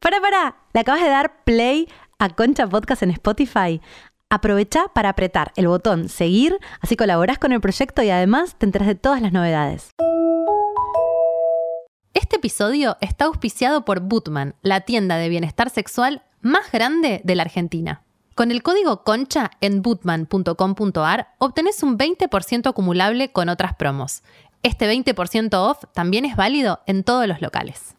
Para, para, le acabas de dar play a Concha Podcast en Spotify. Aprovecha para apretar el botón seguir, así colaborás con el proyecto y además te enteras de todas las novedades. Este episodio está auspiciado por Bootman, la tienda de bienestar sexual más grande de la Argentina. Con el código CONCHA en bootman.com.ar obtenés un 20% acumulable con otras promos. Este 20% off también es válido en todos los locales.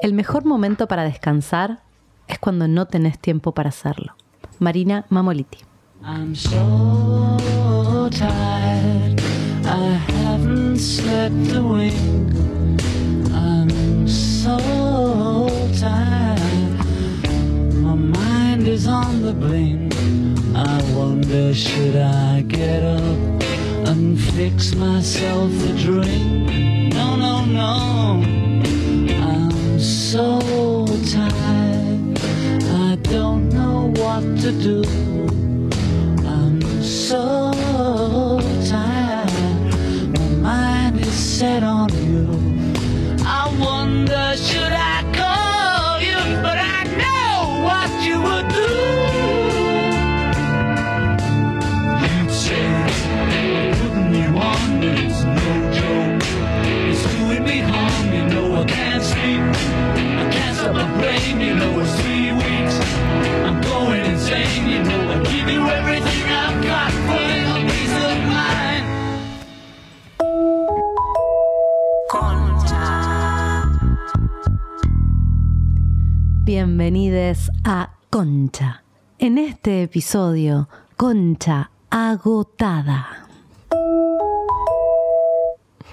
El mejor momento para descansar es cuando no tenés tiempo para hacerlo. Marina Mamoliti. I'm so tired. I haven't slept a wink. I'm so tired. My mind is on the blink. I wonder should I get up and fix myself a drink? No, no, no. I'm so tired. I don't know what to do. I'm so tired. My mind is set on you. I wonder should I brain, you know it's three weeks. I'm going insane, you know I give you everything I've got for your peace of mind. Bienvenidos a Concha. En este episodio, Concha agotada.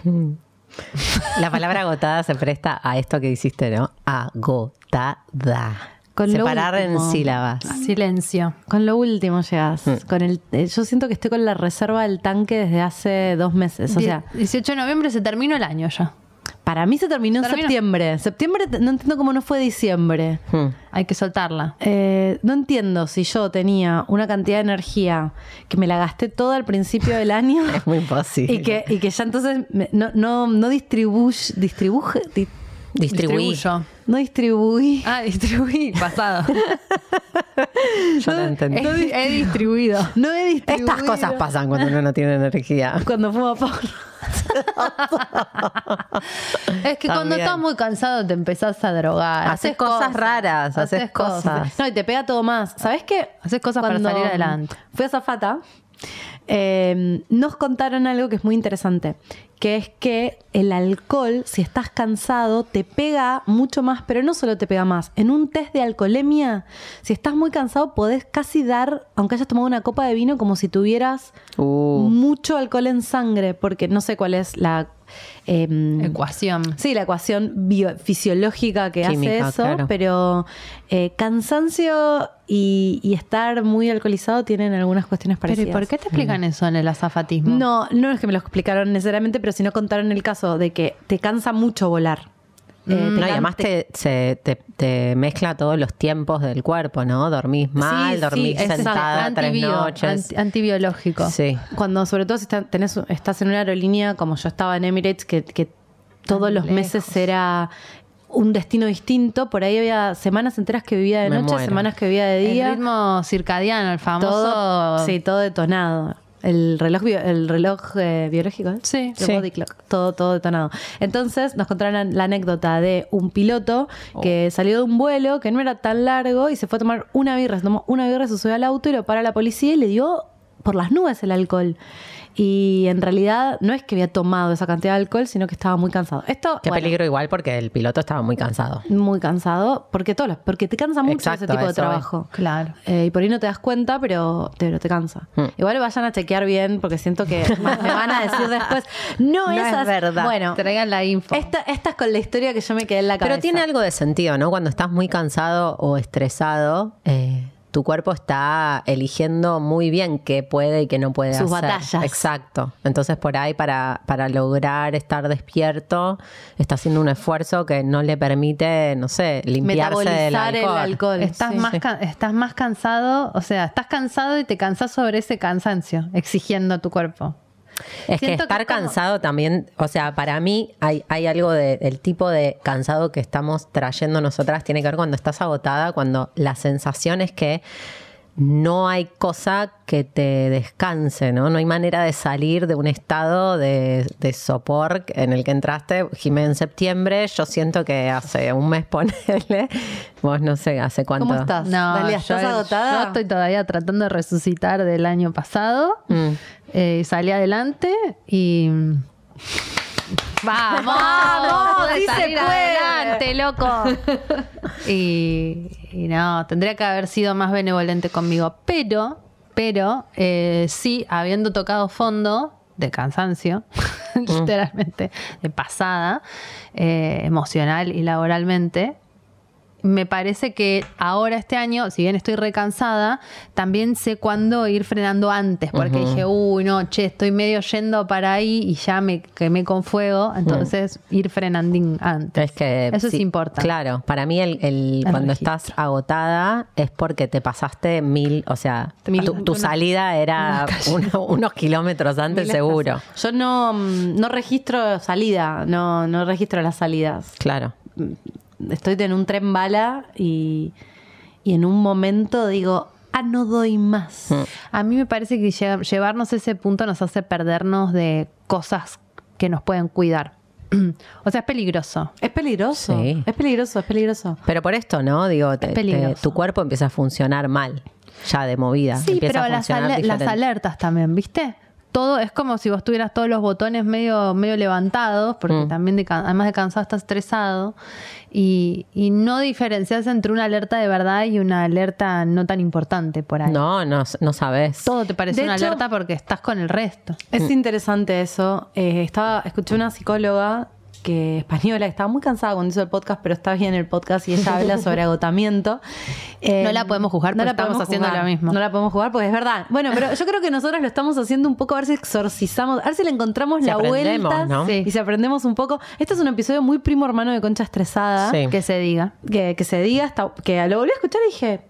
La palabra agotada se presta a esto que hiciste, ¿no? Agotada. Con Separar en sílabas. Silencio. Con lo último llegas. Mm. Con el, eh, yo siento que estoy con la reserva del tanque desde hace dos meses. O sea, 18 de noviembre se terminó el año ya. Para mí se terminó en Terminó. septiembre. Septiembre, no entiendo cómo no fue diciembre. Hmm. Hay que soltarla. Eh, no entiendo si yo tenía una cantidad de energía que me la gasté toda al principio del año Es muy imposible. y que, y que ya entonces me- no, no, no distribuye, distribuje, di- Distribuí. Distribuyo. no distribuí. Ah, distribuí. Pasado. Yo no entendí. he, he distribuido. No he distribuido. Estas cosas pasan cuando uno no tiene energía. Cuando fuma porro. Es que cuando estás muy cansado te empezás a drogar. Haces cosas raras, haces cosas. No, y te pega todo más. ¿Sabes qué? Haces cosas para salir adelante. Fui a Zafata. Eh, nos contaron algo que es muy interesante, que es que el alcohol, si estás cansado, te pega mucho más, pero no solo te pega más. En un test de alcoholemia, si estás muy cansado, podés casi dar, aunque hayas tomado una copa de vino, como si tuvieras Uh, mucho alcohol en sangre, porque no sé cuál es la... em, Ecuación. Sí, la ecuación biofisiológica que Química, hace eso, claro. pero eh, cansancio y, y estar muy alcoholizado tienen algunas cuestiones Pero ¿y parecidas. por qué te explican eso en el azafatismo? No, no es que me lo explicaron necesariamente, pero sí no contaron el caso de que te cansa mucho volar. Eh, no, y además te, se- te, te mezcla todos los tiempos del cuerpo, ¿no? Dormís mal, sí, dormís exacto. sentada tres noches. anti- antibiológico. Sí. Cuando, sobre todo si está- tenés, estás en una aerolínea como yo estaba en Emirates, que, que todos los lejos. meses era un destino distinto, por ahí había semanas enteras que vivía de Me noche, muero. semanas que vivía de día. El ritmo circadiano, el famoso. todo, sí, todo detonado. El reloj, bio- el reloj eh, biológico, ¿eh? Sí. El Sí. body clock, todo, todo detonado. Entonces nos contaron la, la anécdota de un piloto Oh. que salió de un vuelo que no era tan largo y se fue a tomar una birra. Se tomó una birra, se subió al auto y lo para la policía y le dio por las nubes el alcohol. Y en realidad no es que había tomado esa cantidad de alcohol, sino que estaba muy cansado. Esto, Qué bueno, peligro igual porque el piloto estaba muy cansado. muy cansado, porque todos los- porque te cansa mucho Exacto, ese tipo de trabajo. Claro. Eh, y por ahí no te das cuenta, pero te, pero te cansa. Hmm. Igual vayan a chequear bien, porque siento que me van a decir después, no, No es esas- verdad. Bueno, Traigan la info. esta, esta es con la historia que yo me quedé en la cabeza. Pero tiene algo de sentido, ¿no? Cuando estás muy cansado o estresado, eh, tu cuerpo está eligiendo muy bien qué puede y qué no puede Sus hacer. batallas. Exacto. Entonces, por ahí, para, para lograr estar despierto, está haciendo un esfuerzo que no le permite, no sé, limpiarse del Metabolizar alcohol. el alcohol. Estás, sí. más ca- estás más cansado, o sea, estás cansado y te cansás sobre ese cansancio, exigiendo a tu cuerpo. Es que estar como- cansado también, o sea, para mí hay, hay algo de- del tipo de cansado que estamos trayendo nosotras, tiene que ver cuando estás agotada, cuando la sensación es que no hay cosa que te descanse, ¿no? No hay manera de salir de un estado de, de sopor en el que entraste, Jimé, en septiembre. Yo siento que hace un mes, ponele, vos no sé, hace cuánto. ¿Cómo estás? No, Dalia, yo- ¿estás agotada? Yo estoy todavía tratando de resucitar del año pasado. Mm. Eh, salí adelante y. ¡Vamos! ¡Vamos! adelante, loco! y, y no, tendría que haber sido más benevolente conmigo. Pero, pero, eh, sí, habiendo tocado fondo de cansancio, literalmente, de pasada, eh, emocional y laboralmente, me parece que ahora este año, si bien estoy recansada, también sé cuándo ir frenando antes, porque dije, uy, no, che, estoy medio yendo para ahí y ya me quemé con fuego, entonces ir frenando antes. Es que Eso sí, es importante. Claro, para mí el, el- El cuando registro. estás agotada es porque te pasaste mil, o sea, Mil- tu, tu una- salida era uno- unos kilómetros antes seguro. Yo no, mm, no registro salida, no, no registro las salidas. Claro. Estoy en un tren bala y, y en un momento digo, ah, no doy más. Mm. A mí me parece que lle- llevarnos a ese punto nos hace perdernos de cosas que nos pueden cuidar. o sea, es peligroso. Es peligroso, Sí. es peligroso, es peligroso. Pero por esto, ¿no? Digo, te- te- peligroso. tu cuerpo empieza a funcionar mal, ya de movida. Sí, empieza pero a las, las alertas también, ¿viste? Todo es como si vos tuvieras todos los botones medio, medio levantados, porque Mm. también de además de cansado estás estresado, y, y no diferencias entre una alerta de verdad y una alerta no tan importante por ahí. No, no, no sabes. Todo te parece De una hecho- alerta porque estás con el resto. Es interesante eso. Eh, estaba, escuché una psicóloga que española que estaba muy cansada cuando hizo el podcast, pero está bien el podcast y ella habla sobre agotamiento. Eh, No la podemos juzgar porque estamos podemos haciendo juzgar. lo mismo. No la podemos jugar porque es verdad. Bueno, pero yo creo que nosotros lo estamos haciendo un poco a ver si exorcizamos, a ver si le encontramos Si la vuelta ¿no? y si aprendemos un poco. Este es un episodio muy primo hermano de Concha Estresada. Sí. Que se diga. Que, que se diga, hasta, que lo volví a escuchar y dije,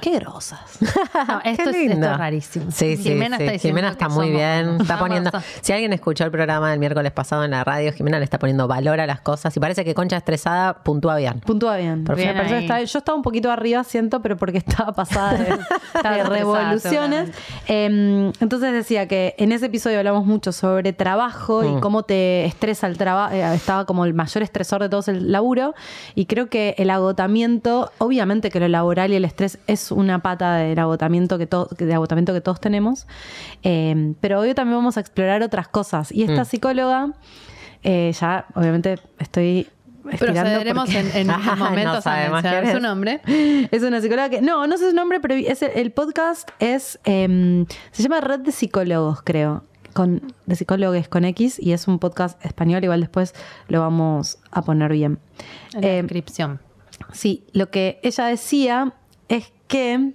qué grosas. No, esto, es, esto es rarísimo. Sí, sí, Jimena sí. está diciendo Jimena que está muy somos- bien. Está poniendo. Si alguien escuchó el programa del miércoles pasado en la radio, Jimena le está poniendo valor a las cosas y parece que Concha estresada puntúa bien. Puntúa bien. Está- yo estaba un poquito arriba, siento, pero porque estaba pasada de, revoluciones. Eh, entonces decía que en ese episodio hablamos mucho sobre trabajo Mm. y cómo te estresa el trabajo. estaba como el mayor estresor de todos el laburo. Y creo que el agotamiento, obviamente que lo laboral y el estrés es una pata del agotamiento que, de agotamiento que todos tenemos. Eh, pero hoy también vamos a explorar otras cosas. Y Mm. esta psicóloga, eh, ya obviamente estoy. Procederemos porque- en, en No momentos a sabemos mencionar quién su es. nombre. es una psicóloga que. No, no sé su nombre, pero es el, el podcast es. em, se llama Red de Psicólogos, creo. Con, de psicólogos con X y es un podcast español. Igual después lo vamos a poner bien. En la Em, descripción. sí, lo que ella decía es que.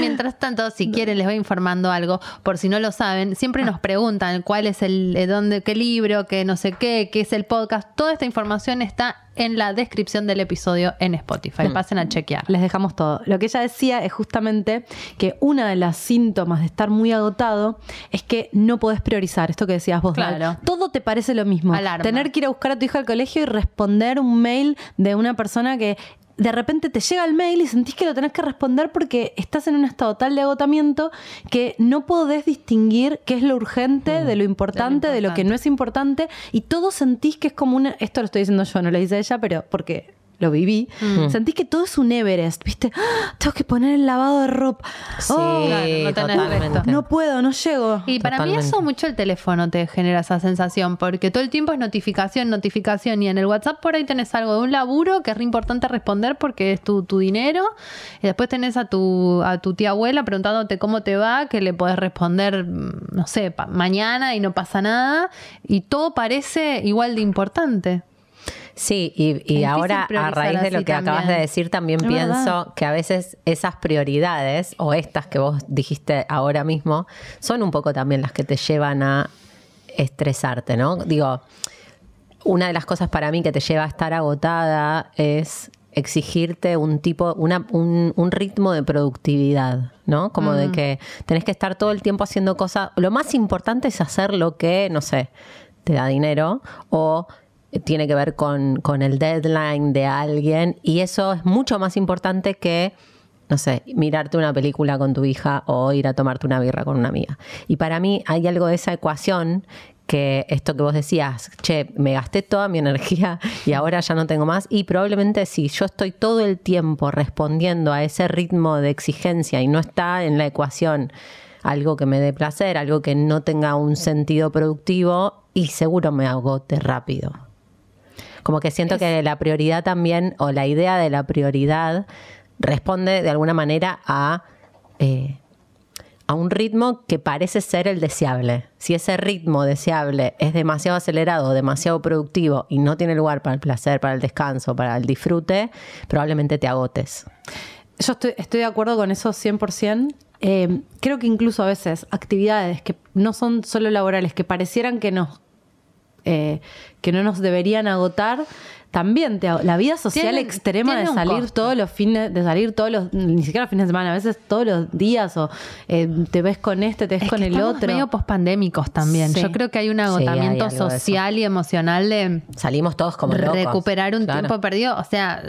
Mientras tanto, si quieren, les voy informando algo. Por si no lo saben, siempre nos preguntan cuál es el, eh, dónde, qué libro, qué no sé qué, qué es el podcast. Toda esta información está en la descripción del episodio en Spotify. Pasen a chequear. Les dejamos todo. Lo que ella decía es justamente que una de las síntomas de estar muy agotado es que no podés priorizar. Esto que decías vos, Dal. Claro. Todo te parece lo mismo. Alarma. Tener que ir a buscar a tu hija al colegio y responder un mail de una persona que de repente te llega el mail y sentís que lo tenés que responder porque estás en un estado tal de agotamiento que no podés distinguir qué es lo urgente de lo importante, de lo que no es importante y todo sentís que es como una... Esto lo estoy diciendo yo, no lo dice ella, pero porque lo viví. Sentís que todo es un Everest, ¿viste? ¡Ah! Tengo que poner el lavado de ropa. Sí, Oh, claro, no no puedo, no llego. Y para mí eso mucho el teléfono te genera esa sensación, porque todo el tiempo es notificación, notificación, y en el WhatsApp por ahí tenés algo de un laburo que es re importante responder porque es tu, tu dinero, y después tenés a tu, a tu tía abuela preguntándote cómo te va, que le podés responder, mm, no sé, pa- mañana y no pasa nada, y todo parece igual de importante. Sí, y, y ahora a raíz de lo que acabas de decir, también Es pienso verdad. que a veces esas prioridades o estas que vos dijiste ahora mismo son un poco también las que te llevan a estresarte, ¿no? Digo, una de las cosas para mí que te lleva a estar agotada es exigirte un tipo, una, un, un ritmo de productividad, ¿no? Como Mm. de que tenés que estar todo el tiempo haciendo cosas. Lo más importante es hacer lo que, no sé, te da dinero o tiene que ver con, con el deadline de alguien y eso es mucho más importante que no sé, mirarte una película con tu hija o ir a tomarte una birra con una amiga. Y para mí hay algo de esa ecuación que esto que vos decías, che, me gasté toda mi energía y ahora ya no tengo más. Y probablemente si yo estoy todo el tiempo respondiendo a ese ritmo de exigencia y no está en la ecuación algo que me dé placer, algo que no tenga un sentido productivo, y seguro me agote rápido. Como que siento que la prioridad también, o la idea de la prioridad, responde de alguna manera a, eh, a un ritmo que parece ser el deseable. Si ese ritmo deseable es demasiado acelerado, demasiado productivo y no tiene lugar para el placer, para el descanso, para el disfrute, probablemente te agotes. Yo estoy, estoy de acuerdo con eso 100%. Eh, creo que incluso a veces actividades que no son solo laborales, que parecieran que nos eh, que no nos deberían agotar, también te, la vida social extrema de tiene salir costo. todos los fines, de salir todos los, ni siquiera los fines de semana, a veces todos los días, o eh, te ves con este, te ves Es con que el estamos otro. medio pospandémicos también. Sí. Yo creo que hay un agotamiento social y emocional de Salimos todos como locos. recuperar un Claro. tiempo perdido. O sea,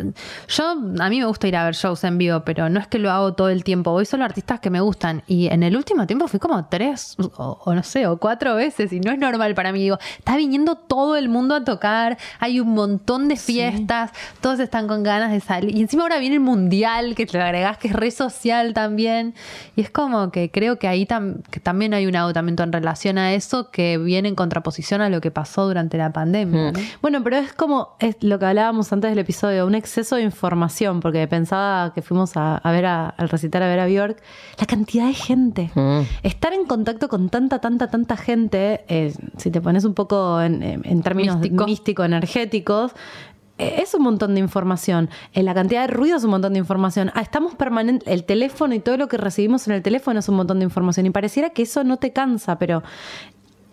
yo a mí me gusta ir a ver shows en vivo, pero no es que lo hago todo el tiempo. Voy solo a artistas que me gustan. Y en el último tiempo fui como tres o, o no sé, o cuatro veces. Y no es normal para mí. Digo, está viniendo todo el mundo a tocar. Hay un montón de fiestas. Todos están con ganas de salir. Y encima ahora viene el mundial, que te lo agregás, que es re social también. Y es como que creo que ahí tam- que también hay un agotamiento en relación a eso que viene en contraposición a lo que pasó durante la pandemia. ¿no? Bueno, pero es como es lo que hablábamos antes del episodio, un exceso de información, porque pensaba que fuimos a, a ver a- al recital a ver a Bjork, la cantidad de gente. Mm. Estar en contacto con tanta, tanta, tanta gente, eh, si te pones un poco en, en términos Místico. místico-energéticos, eh, es un montón de información. Eh, la cantidad de ruido es un montón de información. Ah, estamos permanente, el teléfono y todo lo que recibimos en el teléfono es un montón de información. Y pareciera que eso no te cansa, pero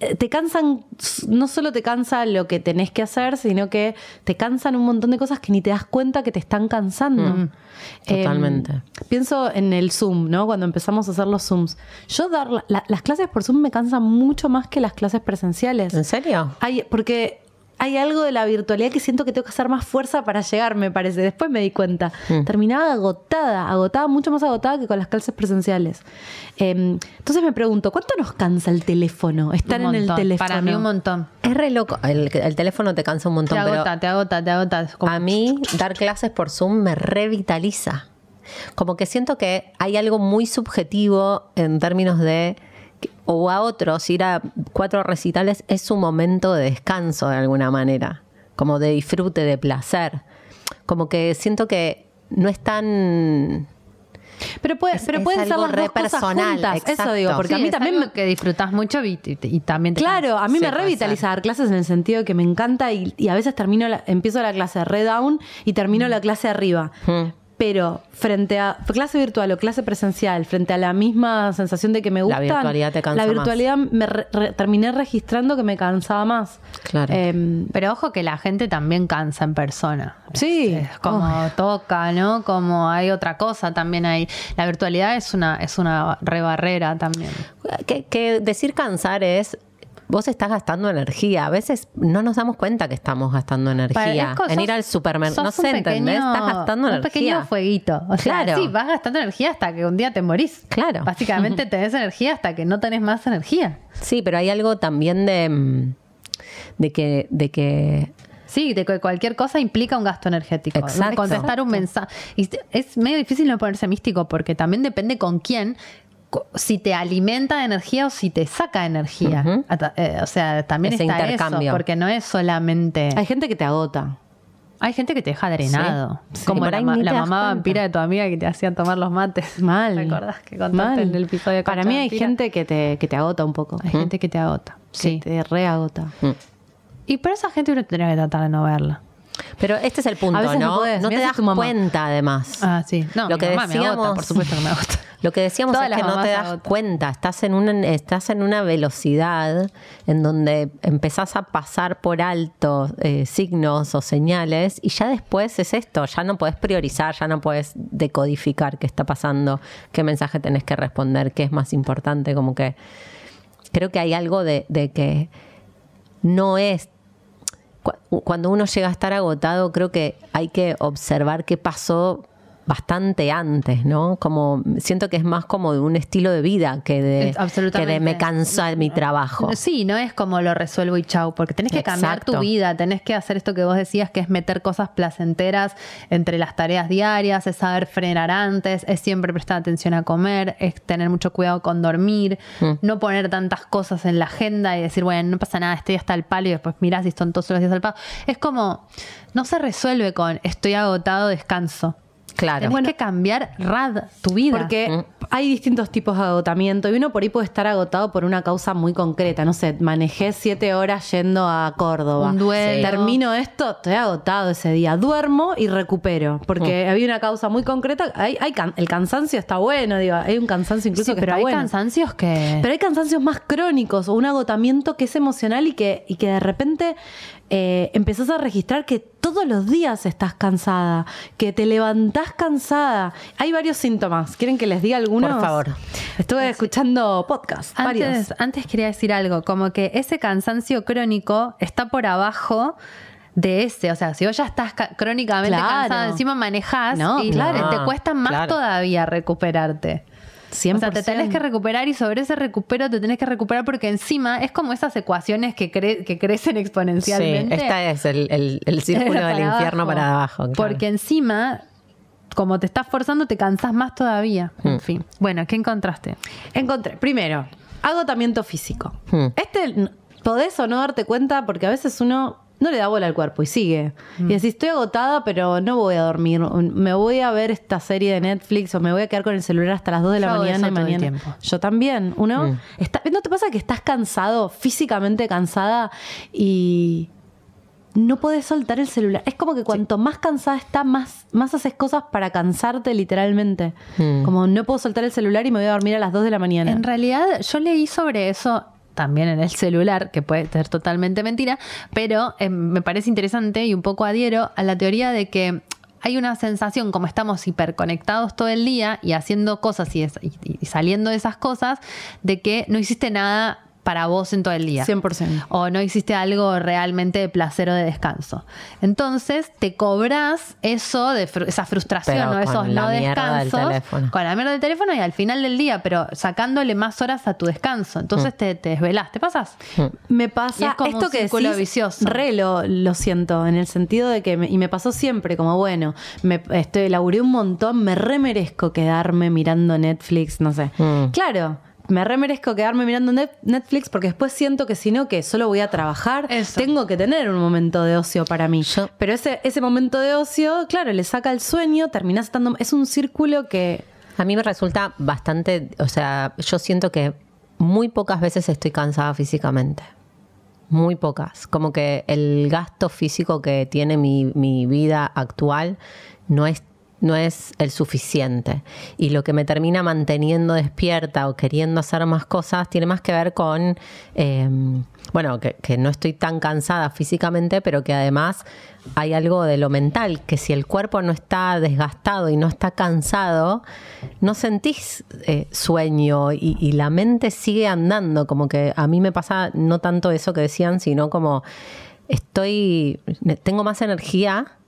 eh, te cansan, no solo te cansa lo que tenés que hacer, sino que te cansan un montón de cosas que ni te das cuenta que te están cansando. Mm, Eh, totalmente. pienso en el Zoom, ¿no? Cuando empezamos a hacer los Zooms. Yo dar la- la- las clases por Zoom me cansan mucho más que las clases presenciales. ¿En serio? Porque hay algo de la virtualidad que siento que tengo que hacer más fuerza para llegar, me parece. Después me di cuenta. Mm. Terminaba agotada, agotada, mucho más agotada que con las clases presenciales. Eh, entonces me pregunto, ¿cuánto nos cansa el teléfono? Estar en el teléfono. Para mí un montón. Es re loco. El, el teléfono te cansa un montón, Te pero agota, te agota, te agota. Como- a mí dar clases por Zoom me revitaliza. Como que siento que hay algo muy subjetivo en términos de o a otros ir a cuatro recitales es un momento de descanso de alguna manera, como de disfrute, de placer. Como que siento que no es tan Pero, puede, Es- pero es pueden ser algo las re dos cosas juntas. Eso exacto. digo, porque Sí, a mí también algo me, que disfrutás mucho y, y- y también te Claro, a mí me revitaliza dar clases en el sentido de que me encanta y, y a veces termino la- empiezo la clase re down y termino la clase arriba. Mm. Pero frente a clase virtual o clase presencial, frente a la misma sensación de que me La gustan, virtualidad te cansa la más. virtualidad me re- re- terminé registrando que me cansaba más. Claro. Em, Pero ojo que la gente también cansa en persona. Sí. Es como toca, ¿no? Como hay otra cosa también ahí. La virtualidad es una, es una rebarrera también. Que, que decir cansar es, vos estás gastando energía. A veces no nos damos cuenta que estamos gastando energía. en ir al supermercado. No un sé, ¿entendés? Estás gastando un energía. pequeño fueguito. O sea, Claro. sí, vas gastando energía hasta que un día te morís. Claro. Básicamente tenés energía hasta que no tenés más energía. Sí, pero hay algo también de, mm, de que, de que Sí, de que cualquier cosa implica un gasto energético. Exacto. Contestar un mensaje. Y es medio difícil no ponerse místico porque también depende con quién, si te alimenta de energía o si te saca energía. Ata- eh, o sea, también Ese está intercambio. eso, porque no es solamente... hay gente que te agota. Hay gente que te deja drenado. Sí. Como la, mamá vampira de tu amiga que te hacían tomar los mates. Mal. ¿Te acordás que contaste Mal. en el episodio de Para mí hay Vampira? gente que te, que te agota un poco. Hay gente que te agota. Sí. Que te reagota. mm. Y por esa gente uno tendría que tratar de no verla. Pero este es el punto, no ¿no? podés. No te das cuenta, además. Ah, sí. No, Lo mi que mamá me agota, decíamos- por supuesto que me agota. Lo que decíamos Todas es que no te das cuenta, estás en, una, estás en una velocidad en donde empezás a pasar por alto eh, signos o señales y ya después es esto, ya no podés priorizar, ya no podés decodificar qué está pasando, qué mensaje tenés que responder, qué es más importante, como que creo que hay algo de, de que no es cuando uno llega a estar agotado, creo que hay que observar qué pasó bastante antes, ¿no? Como siento que es más como de un estilo de vida que de, que de me cansa mi trabajo. Sí, no es como lo resuelvo y chau, porque tenés que cambiar Exacto. tu vida, tenés que hacer esto que vos decías, que es meter cosas placenteras entre las tareas diarias, es saber frenar antes, es siempre prestar atención a comer, es tener mucho cuidado con dormir, Mm. no poner tantas cosas en la agenda y decir, bueno, no pasa nada, estoy hasta el palo y después mirás y son todos los días al palo. Es como, no se resuelve con estoy agotado, descanso. Claro. Tenés que cambiar rad tu vida. Porque Mm. hay distintos tipos de agotamiento y uno por ahí puede estar agotado por una causa muy concreta. No sé, manejé siete horas yendo a Córdoba. Un duelo. Termino esto, estoy agotado ese día. Duermo y recupero. Mm. Porque había una causa muy concreta. Hay, hay can- el cansancio está bueno, digo. Hay un cansancio incluso Sí, que pero está hay bueno. cansancios que... Pero hay cansancios más crónicos o un agotamiento que es emocional y que, y que de repente eh, empezás a registrar que todos los días estás cansada, que te levantás cansada. Hay varios síntomas. ¿Quieren que les diga algunos? Por favor. Estuve escuchando podcast, varios. Antes, antes quería decir algo, como que ese cansancio crónico está por abajo de ese. O sea, si vos ya estás ca- crónicamente Claro. cansado, encima manejás No, y claro. te cuesta más Claro. todavía recuperarte. 100%. O sea, te tenés que recuperar y sobre ese recupero te tenés que recuperar porque encima es como esas ecuaciones que, cre- que crecen Sí, exponencialmente. esta es el, el- el círculo del infierno abajo. para abajo. claro. Porque encima, como te estás forzando, te cansás más todavía. En Mm. fin. Bueno, ¿qué encontraste? Encontré, primero, agotamiento físico. Hmm. Este podés o no darte cuenta porque a veces uno no le da bola al cuerpo y sigue. Mm. Y decís, estoy agotada, pero no voy a dormir. Me voy a ver esta serie de Netflix o me voy a quedar con el celular hasta las 2 de la Yo mañana y todo el mañana. tiempo. Yo también. Uno Mm. está, ¿no te pasa que estás cansado, físicamente cansada y no podés soltar el celular? Es como que cuanto más cansada está, más, más haces cosas para cansarte literalmente. Mm. Como no puedo soltar el celular y me voy a dormir a las 2 de la mañana. En realidad, yo leí sobre eso también en el celular, que puede ser totalmente mentira, pero eh, me parece interesante y un poco adhiero a la teoría de que hay una sensación, como estamos hiperconectados todo el día y haciendo cosas y, y saliendo de esas cosas, de que no hiciste nada para vos en todo el día. 100%. O no hiciste algo realmente de placer o de descanso. Entonces te cobras eso de fru- esa frustración Pero o con esos la no mierda del descansos teléfono. con la mierda del teléfono y al final del día, pero sacándole más horas a tu descanso. Entonces Mm. te, te desvelás, ¿te pasas? Me Y pasa es como esto un que círculo decís, vicioso. re lo, lo siento, en el sentido de que, me- y me pasó siempre, como bueno, me estoy, laburé un montón, me remerezco quedarme mirando Netflix, no sé. Mm. Claro, me remerezco quedarme mirando Net- Netflix porque después siento que si no, que solo voy a trabajar, Eso. tengo que tener un momento de ocio para mí. Yo- Pero ese, ese momento de ocio, claro, le saca el sueño, terminás estando, es un círculo que... A mí me resulta bastante, o sea, yo siento que muy pocas veces estoy cansada físicamente. Muy pocas. Como que el gasto físico que tiene mi, mi vida actual no es, no es el suficiente. Y lo que me termina manteniendo despierta o queriendo hacer más cosas tiene más que ver con, eh, bueno, que, que no estoy tan cansada físicamente, pero que además hay algo de lo mental, que si el cuerpo no está desgastado y no está cansado, no sentís eh, sueño y, y la mente sigue andando, como que a mí me pasa no tanto eso que decían, sino como estoy, tengo más energía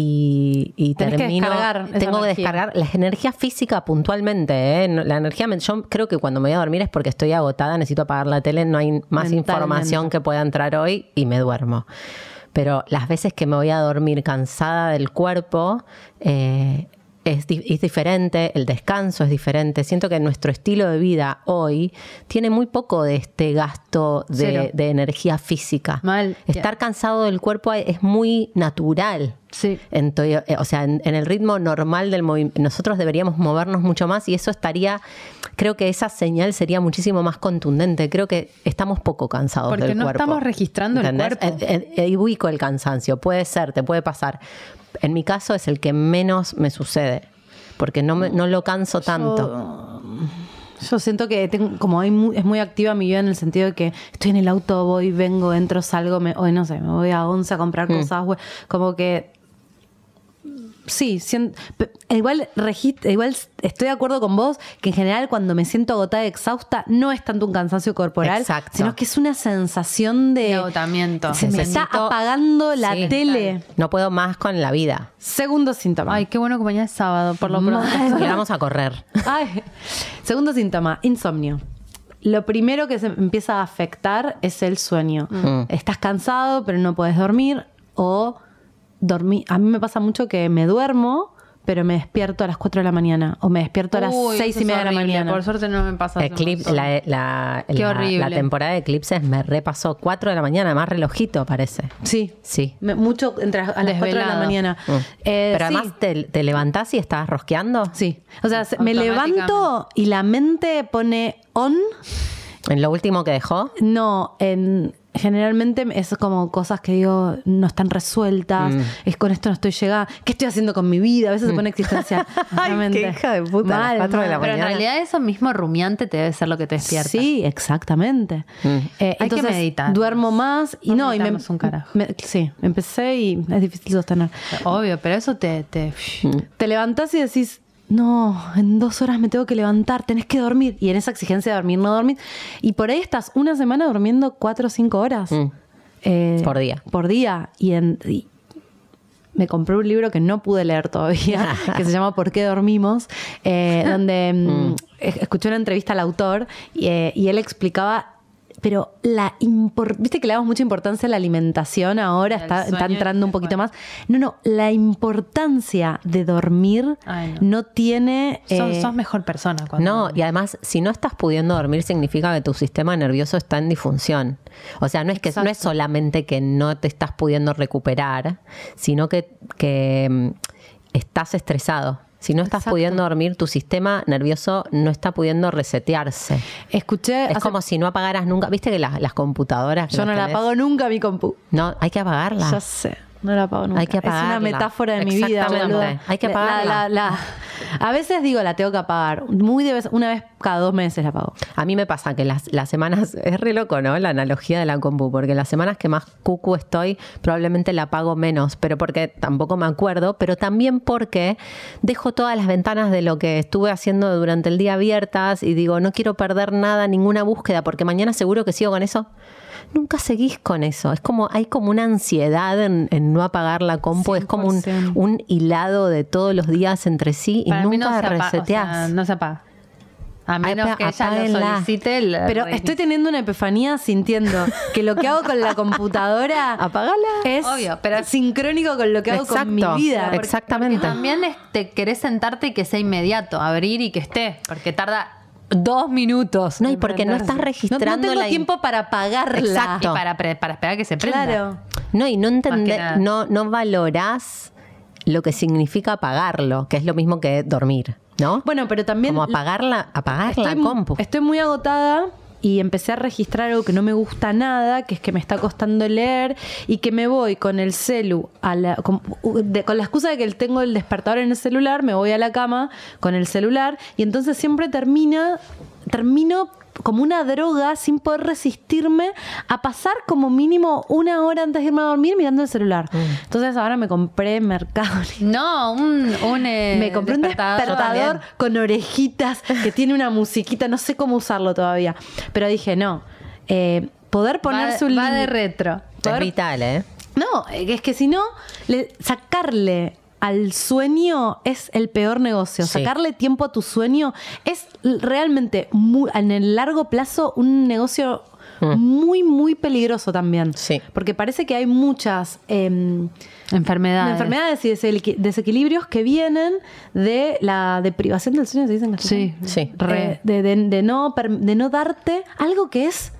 y, y que termino, esa tengo que descargar la energía física puntualmente, ¿eh? La energía, yo creo que cuando me voy a dormir es porque estoy agotada, necesito apagar la tele, no hay más información que pueda entrar hoy y me duermo. Pero las veces que me voy a dormir cansada del cuerpo, eh, es, di- es diferente, el descanso es diferente. Siento que nuestro estilo de vida hoy tiene muy poco de este gasto de, de energía física. Mal. Estar cansado del cuerpo es muy natural. Sí. En to- eh, o sea, en, en el ritmo normal del movimiento, nosotros deberíamos movernos mucho más y eso estaría, creo que esa señal sería muchísimo más contundente. Creo que estamos poco cansados Porque del no cuerpo. estamos registrando el cuerpo. Ubico el cansancio, puede ser, te puede pasar. En mi caso es el que menos me sucede, porque no, me- no lo canso tanto. Yo siento que tengo, como hay mu- es muy activa mi vida en el sentido de que estoy en el auto, voy, vengo, entro, salgo, me, hoy no sé, me voy a once a comprar cosas, güey. como que sí, igual igual estoy de acuerdo con vos que en general cuando me siento agotada y exhausta no es tanto un cansancio corporal, Exacto. sino que es una sensación de De agotamiento. Se me está apagando la Sí. tele. No puedo más con la vida. Segundo síntoma. Ay, qué bueno que mañana es sábado, por lo pronto. Vamos a correr. Ay. Segundo síntoma, insomnio. Lo primero que se empieza a afectar es el sueño. Mm. Estás cansado, pero no puedes dormir. O dormir. A mí me pasa mucho que me duermo, pero me despierto a las 4 de la mañana. O me despierto a las Uy, 6 eso y media de la mañana. Por suerte no me pasa. Eclipse, la, la- Qué la- horrible. la temporada de eclipses me repasó 4 de la mañana, más relojito parece. Sí. Sí. Me- mucho entre a las 4 de la Desvelado. mañana. Mm. Eh, Pero sí. además te, te levantás y estás rosqueando. Sí. O sea, se- me levanto y la mente pone on. En lo último que dejó. No, en, generalmente es como cosas que digo no están resueltas, Mm. es con esto no estoy llegando, ¿qué estoy haciendo con mi vida? A veces se pone existencial. Ay, realmente. qué hija de puta, a las cuatro de la Pero en realidad eso mismo rumiante te debe ser lo que te despierta. Sí, exactamente. Mm. Eh, Hay que entonces, meditar. Duermo más y No no, y me, un carajo. me- sí, empecé y es difícil sostener. Obvio, pero eso te... te Te levantás y decís, no, en dos horas me tengo que levantar, tenés que dormir. Y en esa exigencia de dormir, no dormir. Y por ahí estás una semana durmiendo cuatro o cinco horas. Mm. Eh, Por día. Por día. Y, en- y me compré un libro que no pude leer todavía, que se llama ¿Por qué dormimos? Eh, donde mm, es- escuché una entrevista al autor y, eh, y él explicaba. Pero la viste que le damos mucha importancia a la alimentación ahora, está, está entrando un poquito más. No, no, la importancia de dormir Ay, no. no. tiene. sos, eh, sos mejor persona cuando... No, y además, si no estás pudiendo dormir, significa que tu sistema nervioso está en disfunción. O sea, no es que no es solamente que no te estás pudiendo recuperar, sino que, que mm, estás estresado. Si no estás Exacto. pudiendo dormir, tu sistema nervioso no está pudiendo resetearse. escuché. Es hace- como si no apagaras nunca. ¿Viste que las, las computadoras. que yo las no la apago nunca mi compu. No, hay que apagarla. Ya sé. No la apago nunca. Hay que Es una apagarla. metáfora de mi vida. Boluda. Hay que La- apagarla. la- la- a veces digo, la tengo que apagar. Muy de vez, una vez cada dos meses la apago. A mí me pasa que las, las semanas, es re loco, ¿no? La analogía de la compu, porque las semanas que más cucu estoy, probablemente la pago menos, pero porque tampoco me acuerdo, pero también porque dejo todas las ventanas de lo que estuve haciendo durante el día abiertas y digo, no quiero perder nada, ninguna búsqueda, porque mañana seguro que sigo con eso. Nunca seguís con eso. Es como, hay como una ansiedad en, en no apagar la compu, es como un, 100%. un hilado de todos los días entre sí y Para nunca no o sea, reseteás. no se apaga. A menos que ella lo solicite. el Pero reinicio. estoy teniendo una epifanía sintiendo que lo que hago con la computadora Apagala. es Obvio, pero- sincrónico con lo que hago con mi vida. Porque- Exactamente. Porque también es- te querés sentarte y que sea inmediato, abrir y que esté, porque tarda dos minutos. No, y porque no estás prenderse. No, registrando no tengo la tiempo para apagarla. Exacto. Y para, pre- para esperar que se prenda. Claro. No, y no nada. no, no valorás lo que significa apagarlo, que es lo mismo que dormir, ¿no? Bueno, pero también Como apagar la, apagar la compu. estoy muy agotada y empecé a registrar algo que no me gusta nada, que es que me está costando leer y que me voy con el celu, a la, con, de- con la excusa de que tengo el despertador en el celular, me voy a la cama con el celular y entonces siempre termina, termino como una droga sin poder resistirme a pasar como mínimo una hora antes de irme a dormir mirando el celular. Mm. Entonces ahora me compré Mercado. No, un, un eh, Me compré un despertador con orejitas que tiene una musiquita, no sé cómo usarlo todavía. Pero dije, no, eh, poder ponerse va, un va de límite- retro. es vital, ¿eh? No, es que si no, le- sacarle al sueño es el peor negocio. Sí. Sacarle tiempo a tu sueño es realmente muy- en el largo plazo un negocio muy, muy peligroso también. Mm. Sí. Porque parece que hay muchas... em, Enfermedades. enfermedades y desequil- desequilibrios que vienen de la deprivación del sueño, se dice en castellano? Sí. Eh, de, de- de no, per- de no darte algo que es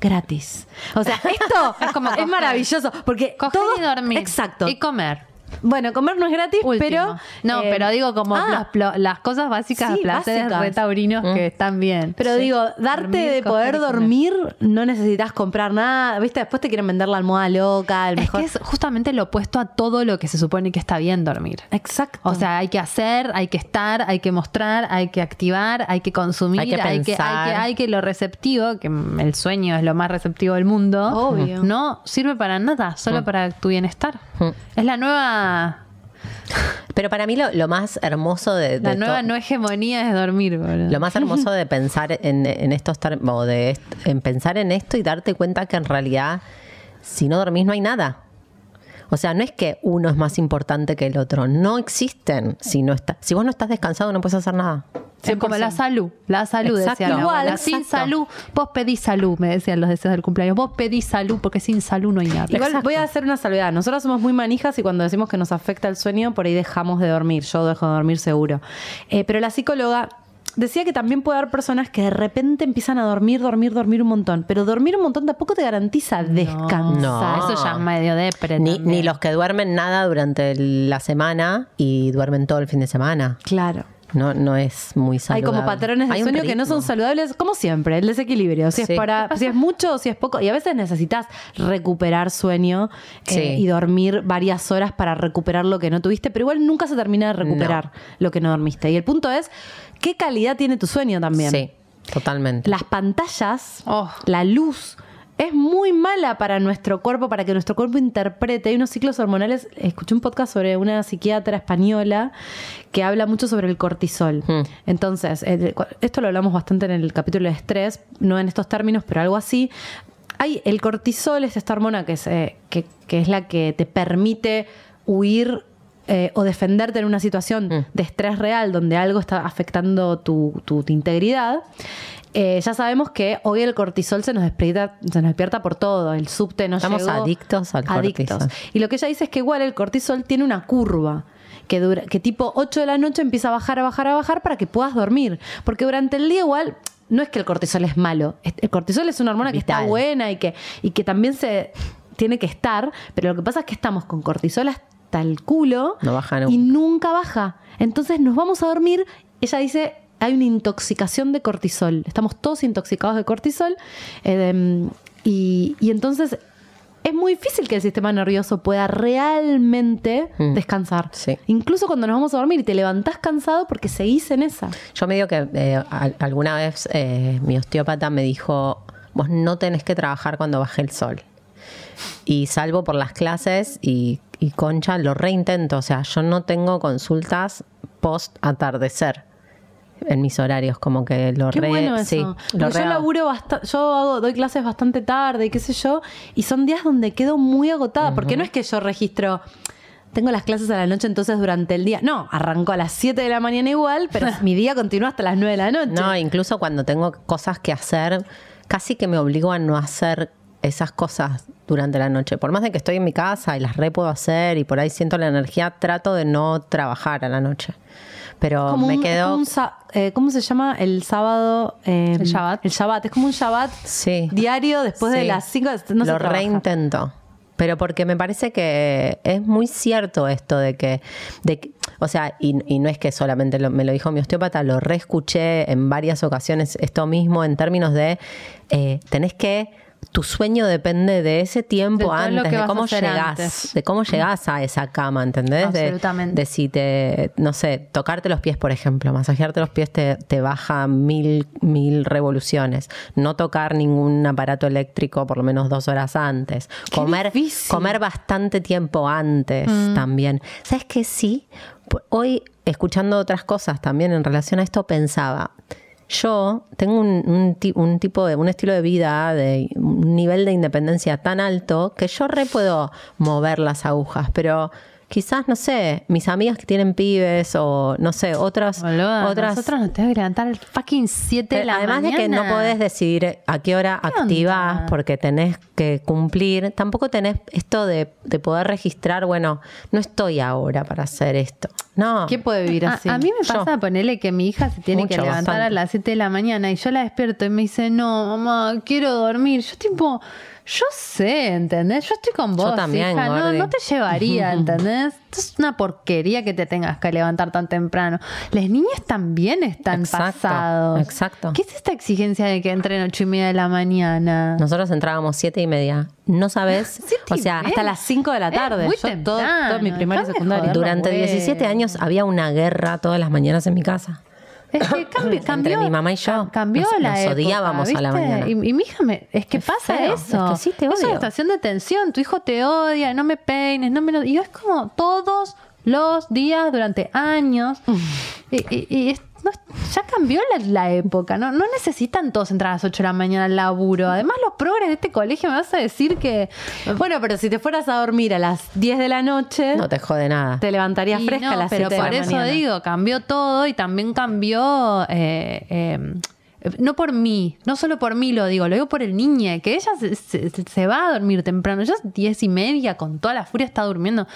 gratis. O sea, esto es, como maravilloso porque Coger todo- y dormir. Exacto. Y comer. Bueno, comer no es gratis, Último. pero. No, eh, pero digo como ah, las, cosas básicas, Sí, placeres básicas. retaurinos que están bien. Pero Sí. digo, darte Dormir, de poder dormir, no necesitas comprar nada. ¿Viste? Después te quieren vender la almohada loca, el Es mejor. que es justamente lo opuesto a todo lo que se supone que está bien dormir. Exacto. O sea, hay que hacer, hay que estar, hay que mostrar, hay que activar, hay que consumir, Hay que hay que, hay pensar. que, hay que lo receptivo, que mm, el sueño es lo más receptivo del mundo, Obvio. no sirve para nada, solo para tu bienestar. Es la nueva, Pero para mí lo, lo más hermoso de, la nueva no hegemonía es dormir, boludo. Lo más hermoso de pensar en, en estos o de en pensar en esto y darte cuenta que en realidad, si no dormís, no hay nada. O sea, no es que uno es más importante que el otro. No existen. Si, no está, si vos no estás descansado, no puedes hacer nada. Es como la salud, la salud Exacto. Igual. Sin salud, vos pedís salud, me decían los deseos del cumpleaños. Vos pedís salud porque sin salud no hay nada. Igual Exacto. voy a hacer una salvedad. Nosotros somos muy manijas y cuando decimos que nos afecta el sueño, por ahí dejamos de dormir. Yo dejo de dormir seguro. Eh, pero la psicóloga decía que también puede haber personas que de repente empiezan a dormir, dormir, dormir un montón. Pero dormir un montón tampoco te garantiza descansar. No. Eso ya es medio depre. Ni, los que duermen nada durante la semana y duermen todo el fin de semana. Claro. No, no es muy Hay saludable. como patrones de Hay sueño que no son saludables, como siempre, el desequilibrio. Si Sí. es para, si es mucho o si es poco. Y a veces necesitas recuperar sueño eh, y dormir varias horas para recuperar lo que no tuviste, pero igual nunca se termina de recuperar lo que no dormiste. Y el punto es, ¿qué calidad tiene tu sueño también? Sí, totalmente. Las pantallas, Oh. la luz, es muy mala para nuestro cuerpo, para que nuestro cuerpo interprete. Hay unos ciclos hormonales. Escuché un podcast sobre una psiquiatra española que habla mucho sobre el cortisol. Hmm. Entonces, esto lo hablamos bastante en el capítulo de estrés, no en estos términos, pero algo así. Hay el cortisol, es esta hormona que es, que, que es la que te permite huir eh, o defenderte en una situación Mm. de estrés real donde algo está afectando tu, tu- tu integridad. Eh, ya sabemos que hoy el cortisol se nos despierta, se nos despierta por todo. El subte nos Estamos llegó- adictos al adictos. cortisol. Y lo que ella dice es que igual el cortisol tiene una curva. Que, dura, que tipo 8 de la noche empieza a bajar, a bajar, a bajar para que puedas dormir. Porque durante el día igual no es que el cortisol es malo. El cortisol es una hormona que está buena y que, y que también se tiene que estar. Pero lo que pasa es que estamos con cortisol hasta el culo No baja y nunca. nunca baja. Entonces nos vamos a dormir. Ella dice, hay una intoxicación de cortisol. Estamos todos intoxicados de cortisol. eh, y, y entonces es muy difícil que el sistema nervioso pueda realmente Mm. descansar. Sí. Incluso cuando nos vamos a dormir y te levantás cansado porque seguís en esa. Yo me digo que eh, al- alguna vez eh, mi osteópata me dijo, vos no tenés que trabajar cuando baje el sol. Y salvo por las clases y, y concha, lo reintento. O sea, yo no tengo consultas post atardecer en mis horarios, como que lo Qué re... bueno eso. sí, lo yo laburo bastante, yo hago, doy clases bastante tarde y qué sé yo, y son días donde quedo muy agotada, porque no es que yo registro, tengo las clases a la noche, entonces durante el día, no, arranco a las 7 de la mañana igual, pero mi día continúa hasta las 9 de la noche. No, incluso cuando tengo cosas que hacer, casi que me obligo a no hacer esas cosas durante la noche. Por más de que estoy en mi casa y las re puedo hacer y por ahí siento la energía, trato de no trabajar a la noche. Pero Como me un- quedo... como un eh, ¿Cómo se llama el sábado? eh, ¿El Shabbat? El Shabbat, es como un Shabbat Sí. diario después de las 5, no Lo reintento. Pero porque me parece que es muy cierto esto de que, de que- o sea, y, y no es que solamente lo- me lo dijo mi osteópata, lo reescuché en varias ocasiones esto mismo en términos de eh, tenés que tu sueño depende de ese tiempo antes, de cómo llegás, antes. de cómo llegás a esa cama, ¿entendés? Absolutamente. De, si te, no sé, tocarte los pies, por ejemplo, masajearte los pies te, te baja mil, mil revoluciones. No tocar ningún aparato eléctrico por lo menos dos horas antes. Qué Comer, difícil. comer bastante tiempo antes también. ¿Sabes qué? Sí, hoy escuchando otras cosas también en relación a esto pensaba, yo tengo un, un ti- un tipo de, un estilo de vida, de un nivel de independencia tan alto que yo re puedo mover las agujas, pero quizás, no sé, mis amigas que tienen pibes o no sé, otras, Boluda, otras Nosotros nos tenemos que levantar el fucking 7 de pero la además mañana. de que no podés decidir a qué hora ¿Qué activás onda? porque tenés que cumplir, tampoco tenés esto de, de poder registrar, bueno, no estoy ahora para hacer esto. No. ¿Quién puede vivir A, así? a mí me Yo. pasa ponerle que mi hija se tiene que levantar a las 7 de la mañana y yo la despierto y me dice, no, mamá, quiero dormir. Yo tipo, yo sé, ¿entendés? Yo estoy con vos, también, hija, no, no te llevaría, ¿entendés? esto es una porquería que te tengas que levantar tan temprano. Las niñas también están Exacto, pasados. exacto. ¿Qué es esta exigencia de que entren ocho y media de la mañana? Nosotros entrábamos siete y media. No sabes, o sea. Hasta las 5 de la tarde. muy Yo todo, temprano, todo mi primaria y secundaria. durante bueno. 17 años había una guerra todas las mañanas en mi casa. Es que cambió, Entre cambió mi mamá y yo. ca- Cambió Nos- la nos época, odiábamos a la mañana. Y, y mi hija me. Es que Es pasa feo, eso. es que sí te Es una odio. estación de tensión. Tu hijo te odia, no me peines, no me. lo- Y yo es como todos los días durante años. y y- y es- no, ya cambió la, la época. ¿no? no necesitan todos entrar a las 8 de la mañana al laburo. Además, los progres de este colegio me vas a decir que. Bueno, pero si te fueras a dormir a las 10 de la noche, No te jode nada. te levantarías Y fresca no, a las pero 7 de por la eso mañana. digo, cambió todo y también cambió. eh, eh, no por mí, no solo por mí lo digo, lo digo por el niño, que ella se, se- se va a dormir temprano. Ya es diez y media, con toda la furia está durmiendo.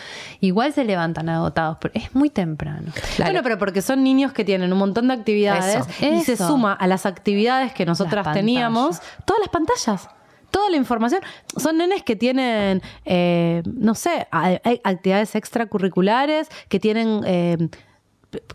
Igual se levantan agotados, pero es muy temprano. Claro. Bueno, pero porque son niños que tienen un montón de actividades Eso. y se suma a las actividades que nosotras Las teníamos todas las pantallas. Toda la información. Son nenes que tienen, eh, no sé, hay actividades extracurriculares, que tienen, eh,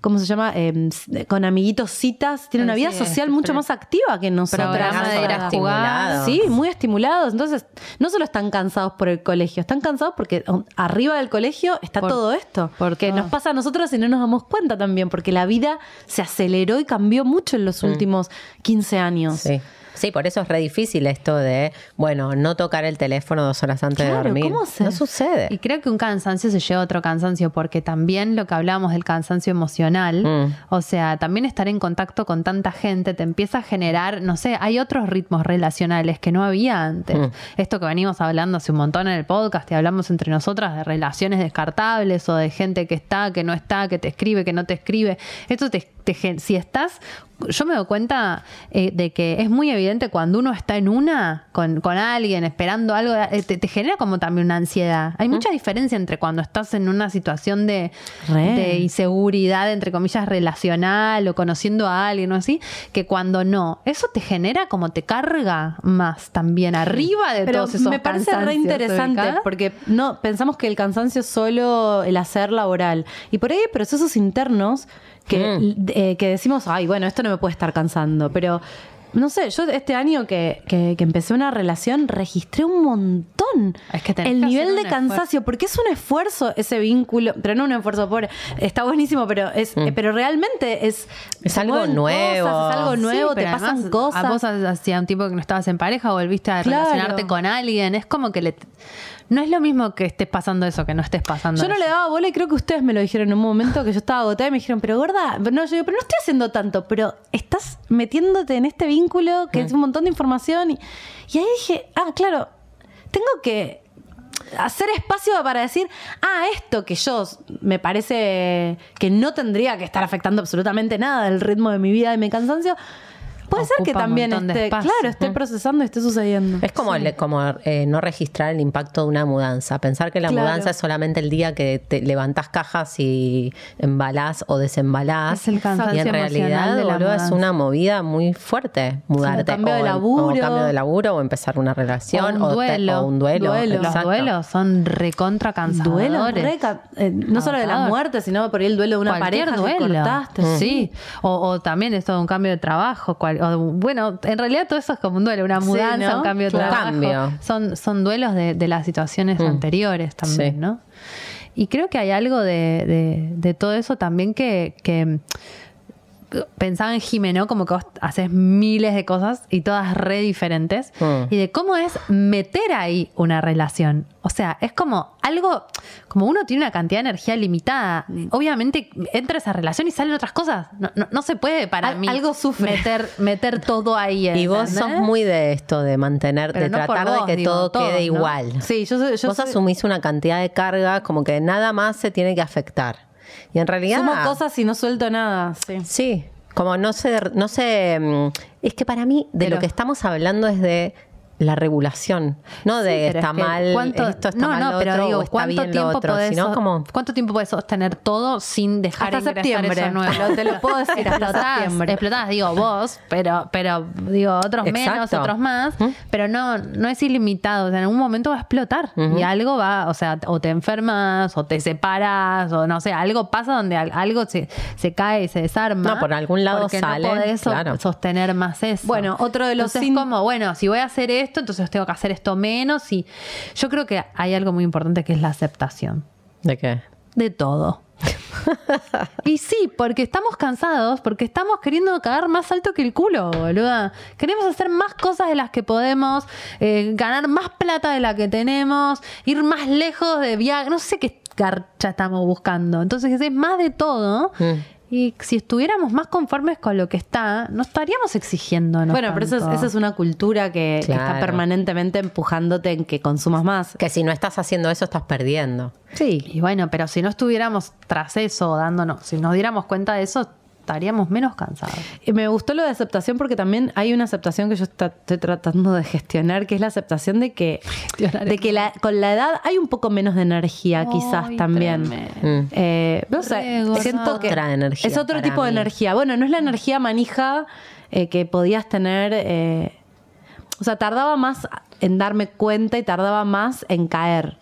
¿cómo se llama? Eh, con amiguitos citas. Tienen una vida Sí, social mucho pero- más activa que nosotras. Programa de ir a Estimulados. jugar. Sí, muy estimulados. Entonces, no solo están cansados por el colegio, están cansados porque um, arriba del colegio está Por- todo esto. por Porque nos pasa a nosotros y no nos damos cuenta también, porque la vida se aceleró y cambió mucho en los últimos 15 años. Sí. Sí, por eso es re difícil esto de, bueno, no tocar el teléfono dos horas antes Claro, de dormir. ¿cómo haces? No sucede. Y creo que un cansancio se lleva a otro cansancio, porque también lo que hablábamos del cansancio emocional, Mm. o sea, también estar en contacto con tanta gente te empieza a generar, no sé, hay otros ritmos relacionales que no había antes. Mm. Esto que venimos hablando hace un montón en el podcast y hablamos entre nosotras de relaciones descartables o de gente que está, que no está, que te escribe, que no te escribe. Esto te, te si estás, yo me doy cuenta eh, de que es muy evidente cuando uno está en una con, con alguien esperando algo, eh, te, te genera como también una ansiedad. Hay mucha diferencia entre cuando estás en una situación de, inseguridad, entre comillas, relacional o conociendo a alguien o así, que cuando no. Eso te genera como te carga más también arriba de Pero todos esos me parece re interesante porque no pensamos que el cansancio es solo el hacer laboral y por ahí hay procesos internos que, eh, que decimos, ay, bueno, esto no me puede estar cansando, pero no sé, yo este año que, que- que empecé una relación registré un montón Es que el nivel de cansancio, porque es un esfuerzo ese vínculo, pero no un esfuerzo pobre, está buenísimo, pero es, eh, pero realmente es Es algo nuevo. cosas, es algo Sí, nuevo, te pasan además, cosas. A vos hacía un tiempo que no estabas en pareja, volviste a Claro. relacionarte con alguien. Es como que le. No es lo mismo que estés pasando eso que no estés pasando Yo no eso. le daba bola y creo que ustedes me lo dijeron en un momento que yo estaba agotada y me dijeron, pero gorda, no, yo digo, pero no estoy haciendo tanto, pero estás metiéndote en este vínculo que es un montón de información. Y, y ahí dije, ah, claro, tengo que hacer espacio para decir, ah, esto que yo me parece que no tendría que estar afectando absolutamente nada del ritmo de mi vida y mi cansancio. Puede ser que también esté, espacio. claro, esté procesando y esté sucediendo. Es como, le- como eh, no registrar el impacto de una mudanza. Pensar que la Claro. mudanza es solamente el día que te levantás cajas y embalás o desembalás. Es el cansancio y en realidad, de la boludo, es una movida muy fuerte mudarte. cambio de o, laburo. o cambio de laburo o empezar una relación. O un te- duelo. o un duelo. Duelo. Los duelos son recontra cansadores. Duelo, re ca- eh, no solo de la muerte, sino por ahí el duelo de una Cualquier pareja que duelo. cortaste. Sí. O, o también esto de un cambio de trabajo. cual- o, bueno, en realidad todo eso es como un duelo, una Sí, mudanza, ¿no? un cambio de Un trabajo. cambio. Son, son duelos de, de las situaciones anteriores también, Sí. ¿no? Y creo que hay algo de, de- de todo eso también que, que pensaba en Jimeno, como que vos haces miles de cosas y todas re diferentes, Mm. y de cómo es meter ahí una relación. O sea, es como algo, como uno tiene una cantidad de energía limitada, obviamente entra esa relación y salen otras cosas. No, no- no se puede para Al- mí algo sufre. Meter, meter todo ahí. Y vos sos muy de esto, de mantener, Pero de no tratar vos, de que digo, todo todos, quede ¿no? igual. Sí, yo, Vos soy- asumís una cantidad de cargas como que nada más se tiene que afectar. Y en realidad. sumo cosas y no suelto nada. Sí. Sí, como no sé, no sé, mm, es que para mí de Pero- lo que estamos hablando es de la regulación, no de Sí, está es que mal, cuánto- esto está no, mal no, lo pero otro, digo, o está ¿cuánto bien lo tiempo otro, podés sino so- como ¿Cuánto tiempo puedes sostener todo sin dejar Hasta septiembre. eso nuevo? Te lo- puedo decir, hasta explotás, septiembre. explotás, digo vos, pero, pero digo otros menos, otros más, ¿Mm? pero no, no es ilimitado. O sea, en algún momento va a explotar y algo va, o sea, o te enfermas, o te separas, o no sé, algo pasa donde al- algo se, se cae y se desarma. No, por algún lado sale, no podés claro. sostener más eso. Bueno, otro de los Entonces, sin- como, bueno, si voy a hacer esto, entonces tengo que hacer esto menos. Y yo creo que hay algo muy importante que es la aceptación de qué. de todo. y sí, porque estamos cansados, porque estamos queriendo cagar más alto que el culo, boluda. Queremos hacer más cosas de las que podemos, eh, ganar más plata de la que tenemos, ir más lejos de viaje, no sé qué garcha estamos buscando. Entonces es más de todo. Mm. Y si estuviéramos más conformes con lo que está, no estaríamos exigiéndonos. Bueno, pero eso es- esa es una cultura que, que está permanentemente empujándote en que consumas más. Que si no estás haciendo eso estás perdiendo. Sí. Y bueno, pero si no estuviéramos tras eso, dándonos, si nos diéramos cuenta de eso, estaríamos menos cansados. Y me gustó lo de aceptación porque también hay una aceptación que yo está- estoy tratando de gestionar, que es la aceptación de que, Gestionar de que la- con la edad hay un poco menos de energía, quizás también. Mm. Eh, no sé, siento que Otra energía es otro tipo de energía. Bueno, no es la energía manija eh, que podías tener. eh, o sea, tardaba más en darme cuenta y tardaba más en caer.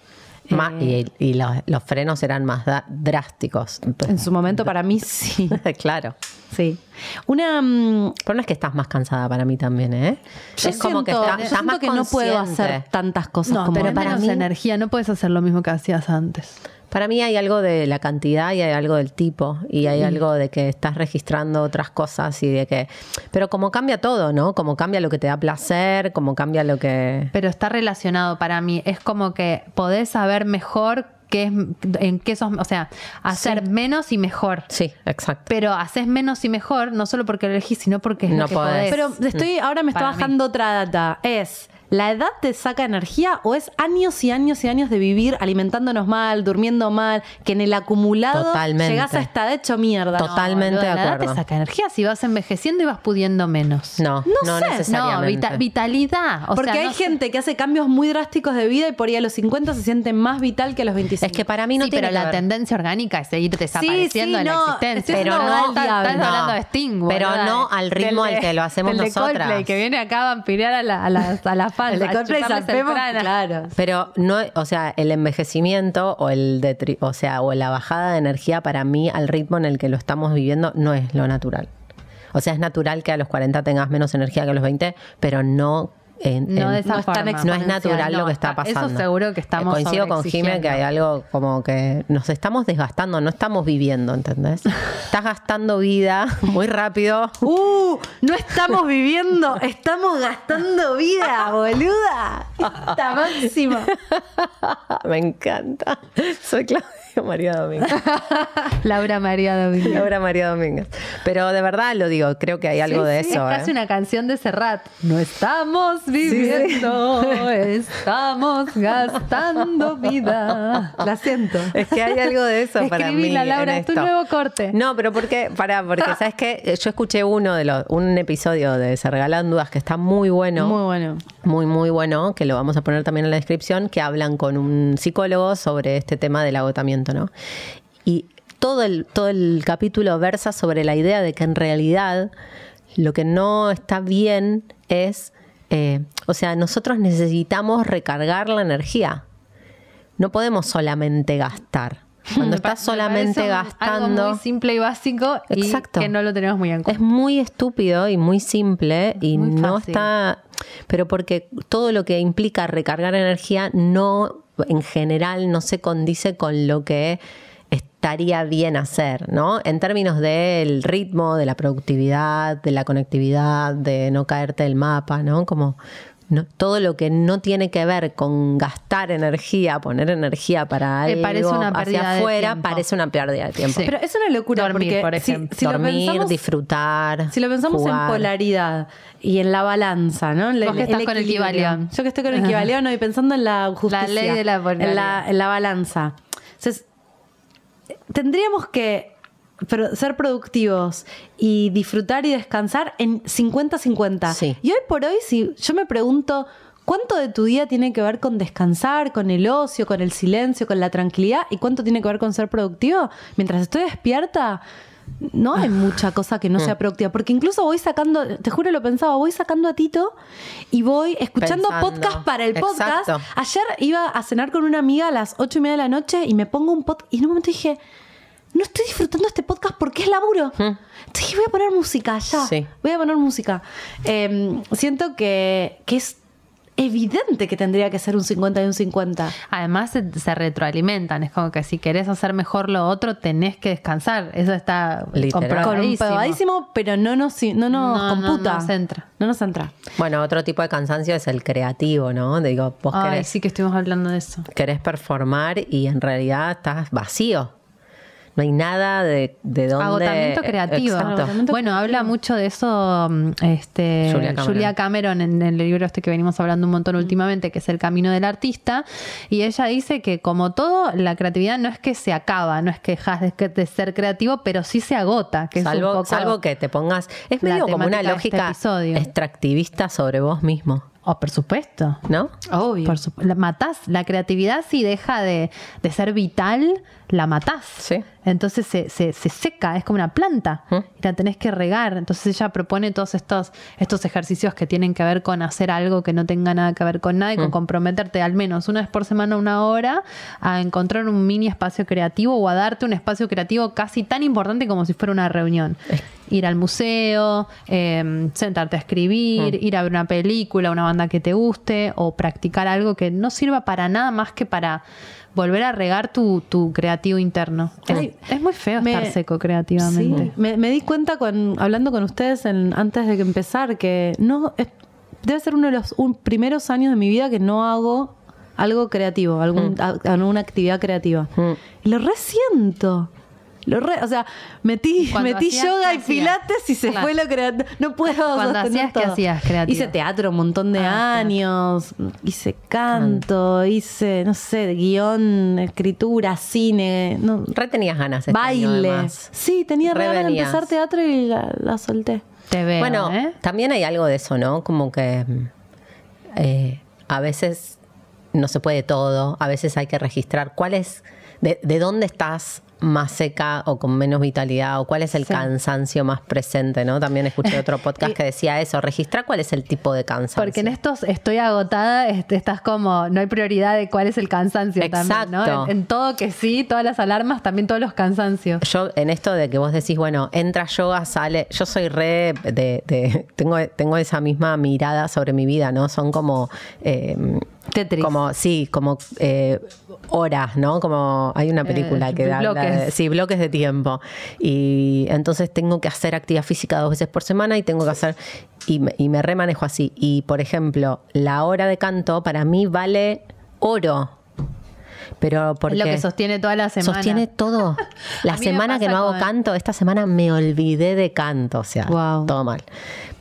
Ma- Eh, y y los, los frenos eran más da- drásticos. en su momento para mí sí. claro. Sí. Una mm, Pero no es que estás más cansada para mí también, ¿eh? Yo es como que siento- está- yo estás siento más que no puedo hacer tantas cosas No, como pero para menos mí- energía, no puedes hacer lo mismo que hacías antes. Para mí hay algo de la cantidad y hay algo del tipo y Mm. hay algo de que estás registrando otras cosas y de que... Pero como cambia todo, ¿no? Como cambia lo que te da placer, como cambia lo que... Pero está relacionado para mí. Es como que podés saber mejor qué es, en qué sos, o sea, hacer menos y mejor. Sí, exacto. Pero haces menos y mejor, no solo porque lo elegís, sino porque es No lo que podés. podés. Pero estoy, ahora me está Para mí. bajando otra data. Es, ¿la edad te saca energía o es años y años y años de vivir alimentándonos mal, durmiendo mal, que en el acumulado Totalmente. llegás a estar hecho mierda? Total. Totalmente boluda, de la edad acuerdo. te saca energía si vas envejeciendo y vas pudiendo menos. No, No no, sé. No, necesariamente. vita- vitalidad. O Porque sea, hay no sé. gente que hace cambios muy drásticos de vida y por ahí a los 50 se siente más vital que a los 25. Es que para mí no sí, tiene pero que la ver. tendencia orgánica es seguir desapareciendo sí, de la no, existencia. Pero no, estás No, hablando de Sting, pero no al ritmo Del al que lo hacemos del de nosotras. Coldplay, que viene acá a vampirear a, la, a, las- a las fans. el de a Coldplay chuparles el salpemos, prana. claro. Pero no, o sea, el envejecimiento o el detri- o sea, o la bajada de energía para mí al ritmo en el que lo estamos viviendo no es lo natural. O sea, es natural que a los 40 tengas menos energía que a los 20, pero no en- No en- de esa no es no es natural No, lo que está está- eso pasando. seguro que estamos Eh, Coincido con Jime que hay algo como que nos estamos desgastando, no estamos viviendo, ¿entendés? Estás gastando vida muy rápido. ¡Uh! No estamos viviendo, estamos gastando vida, boluda. Esta máxima. Me encanta. Soy Claudia María Domínguez. Laura María Domínguez. Laura María Domínguez. Pero de verdad lo digo, creo que hay algo de Sí, eso. Es casi ¿eh? una canción de Serrat. No estamos viviendo, estamos gastando vida. La siento. Es que hay algo de eso para mí. Escribila, Laura, en es tu esto. nuevo corte. No, pero porque, para, porque sabes que yo escuché uno de los, un episodio de Se Regalan Dudas que está muy bueno. Muy bueno. muy, muy bueno, que lo vamos a poner también en la descripción, que hablan con un psicólogo sobre este tema del agotamiento, ¿no? Y todo el, todo el capítulo versa sobre la idea de que en realidad lo que no está bien es, eh, o sea, nosotros necesitamos recargar la energía. No podemos solamente gastar. Cuando estás solamente gastando... Algo muy simple y básico y Exacto. que no lo tenemos muy en Es cuenta. muy estúpido y muy simple y Muy no está, pero porque todo lo que implica recargar energía no, en general, no se condice con lo que estaría bien hacer, ¿no? En términos del ritmo, de la productividad, de la conectividad, de no caerte del mapa, ¿no? Como no- todo lo que no tiene que ver con gastar energía, poner energía para algo parece una pérdida hacia afuera, parece una pérdida de tiempo. Sí. Pero es una locura Dormir, porque por si- ejemplo. si, lo Dormir, pensamos, disfrutar. si lo pensamos en polaridad y en la balanza, ¿no? En Vos que estás con el equilibrio. Kibalión. Yo que estoy con el Kibalión y pensando en la justicia. ley de la en polaridad. la, en la balanza. Entonces, tendríamos que pro- ser productivos y disfrutar y descansar en 50-50. Sí. Y hoy por hoy, si yo me pregunto ¿Cuánto de tu día tiene que ver con descansar, con el ocio, con el silencio, con la tranquilidad? ¿Y cuánto tiene que ver con ser productivo? Mientras estoy despierta, no hay mucha cosa que no sea productiva. Porque incluso voy sacando, te juro lo pensaba, voy sacando a Tito y voy escuchando Pensando. podcast para el podcast. Exacto. Ayer iba a cenar con una amiga a las ocho y media de la noche y me pongo un podcast y en un momento dije, no estoy disfrutando este podcast porque es laburo. Entonces dije, voy a poner música ya. Sí. Voy a poner música. Eh, siento que, que es evidente que tendría que ser un 50 y un 50. Además se, se retroalimentan, es como que si querés hacer mejor lo otro, tenés que descansar. Eso está comprobadísimo. pero no nos, no nos No, no computa. nos entra. No nos entra. Bueno, otro tipo de cansancio es el creativo, ¿no? Digo, vos Ay, querés, sí que estuvimos hablando de eso. querés performar y en realidad estás vacío. No hay nada de, de dónde... Agotamiento creativo. Exacto. Agotamiento Bueno, habla mucho de eso mm, este, Julia Julia, Cameron. En, el libro este que venimos hablando un montón últimamente, que es El Camino del Artista. Y ella dice que como todo, la creatividad no es que se acaba, no es que dejas de, de ser creativo, pero sí se agota. Que es un Salvo, poco- salvo que te pongas... Es medio como una este lógica extractivista sobre vos mismo, Oh, por supuesto. ¿no? Obvio. Por la matás. La creatividad si deja de, de ser vital, la matás. Sí. Entonces se, se- se seca, es como una planta. ¿Mm? Y la tenés que regar. Entonces ella propone todos estos, estos ejercicios que tienen que ver con hacer algo que no tenga nada que ver con nada y con comprometerte al menos una vez por semana, una hora, a encontrar un mini espacio creativo o a darte un espacio creativo casi tan importante como si fuera una reunión. Ir al museo, eh, sentarte a escribir, ir a ver una película, una banda que te guste o practicar algo que no sirva para nada más que para volver a regar tu, tu creativo interno. Es, Ay, es muy feo me- estar seco creativamente. Sí, me, me di cuenta con, hablando con ustedes en- antes de que empezar que no es- debe ser uno de los un- primeros años de mi vida que no hago algo creativo, algún, a- alguna actividad creativa. Mm. Lo resiento. Lo re- o sea, metí, Cuando metí hacías, yoga ¿qué y pilates y se Claro. fue lo creativo. No puedo Cuando hacías, ¿qué hacías creativo? Hice teatro un montón de Ah, claro. años, hice canto, hice, no sé, guion, escritura, cine, no, Re tenías ganas este baile. Sí, tenía Re ganas de empezar teatro y la, la solté. Te veo, Bueno, ¿eh? también hay algo de eso, ¿no? Como que mm, eh, a veces no se puede todo, a veces hay que registrar cuál es, de, de dónde estás más seca o con menos vitalidad o cuál es el Sí. cansancio más presente, ¿no? También escuché otro podcast que decía eso, registrar cuál es el tipo de cansancio. Porque en estos estoy agotada, este, estás como, no hay prioridad de cuál es el cansancio también, ¿no? Exacto. En, en todo que sí, todas las alarmas, también todos los cansancios. Yo, en esto de que vos decís, bueno, entra yoga, sale. Yo soy re de. de- tengo, tengo esa misma mirada sobre mi vida, ¿no? Son como. eh, Tetris. Como, sí, como eh, horas, ¿no? Como hay una película Eh, que habla de- bloques. sí, bloques de tiempo. Y entonces tengo que hacer actividad física dos veces por semana y tengo que hacer. Y me, y me remanejo así. Y por ejemplo, la hora de canto para mí vale oro. Pero porque. Es lo que sostiene toda la semana. Sostiene todo. La semana que no hago canto, esta semana me olvidé de canto, o sea, Wow. todo mal.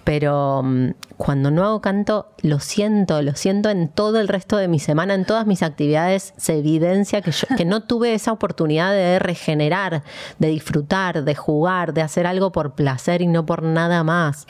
Pero mm, cuando no hago canto, lo siento, lo siento en todo el resto de mi semana, en todas mis actividades, se evidencia que, yo, que no tuve esa oportunidad de regenerar, de disfrutar, de jugar, de hacer algo por placer y no por nada más.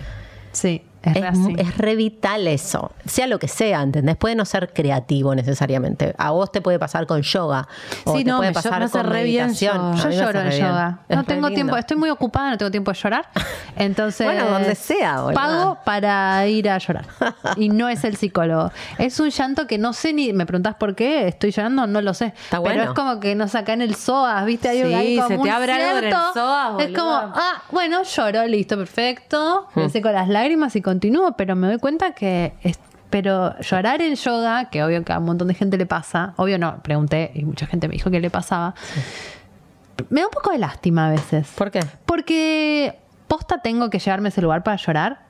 Sí, es, Es, es re vital eso, sea lo que sea, ¿entendés? Puede no ser creativo necesariamente. A vos te puede pasar con yoga. O Sí, te no, puede me- pasar me con meditación. Yo lloro en yoga. Es No tengo lindo. tiempo, estoy muy ocupada, no tengo tiempo de llorar. Entonces, Bueno, donde sea, pago para ir a llorar. Y no es el psicólogo. Es un llanto que no sé ni, me preguntás por qué estoy llorando, no lo sé. Está Pero bueno. es como que nos saca en el SOAS, ¿viste? Hay, Sí, hay como se te un abre algo en el cierto- psoas, Es como, ah, bueno, lloro, listo, perfecto. Hmm. Me seco las lágrimas y continúo, pero me doy cuenta que es- pero llorar en yoga, que obvio que a un montón de gente le pasa, obvio no, pregunté y mucha gente me dijo que le pasaba. Me da un poco de lástima a veces. ¿Por qué? Porque posta tengo que llevarme a ese lugar para llorar.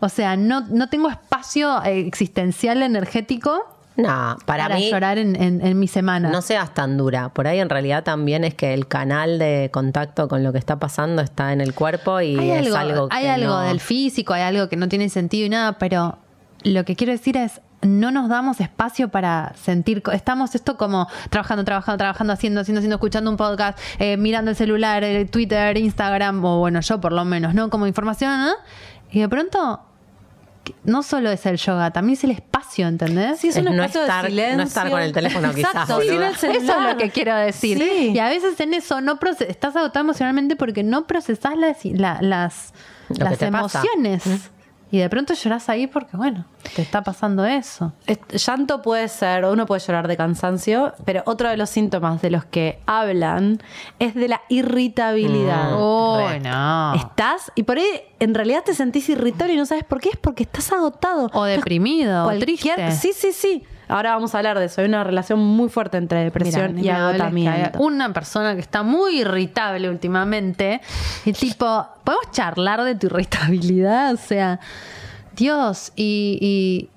O sea, no, no tengo espacio existencial energético No, para, para, mí llorar en, en- en mi semana. no seas tan dura. Por ahí en realidad también es que el canal de contacto con lo que está pasando está en el cuerpo y hay es algo, algo, hay que algo no- del físico, hay algo que no tiene sentido y nada, pero lo que quiero decir es no nos damos espacio para sentir, estamos esto como trabajando, trabajando, trabajando, haciendo, haciendo, haciendo, escuchando un podcast, eh, mirando el celular, eh, Twitter, Instagram, o bueno, yo por lo menos, ¿no? Como información, ¿no? Y de pronto que no solo es el yoga, también es el espacio, ¿entendés? Sí, es un Es no espacio estar- de no silencio. estar con el teléfono, quizás, Exacto, el Eso es lo que quiero decir. Sí. Y a veces en eso no proce- estás agotado emocionalmente porque no procesás las, la- las, las te pasa. Y de pronto llorás ahí porque, bueno, te está pasando eso. Es- Llanto puede ser, uno puede llorar de cansancio, pero otro de los síntomas de los que hablan es de la irritabilidad. Oh, re. no. Estás y por ahí en realidad te sentís irritable y no sabes por qué, es porque estás agotado. O deprimido, o triste. Sí, sí, sí. Ahora vamos a hablar de eso. Hay una relación muy fuerte entre depresión y agotamiento. hay Una persona que está muy irritable últimamente. Y tipo, ¿podemos charlar de tu irritabilidad? O sea, Dios, y,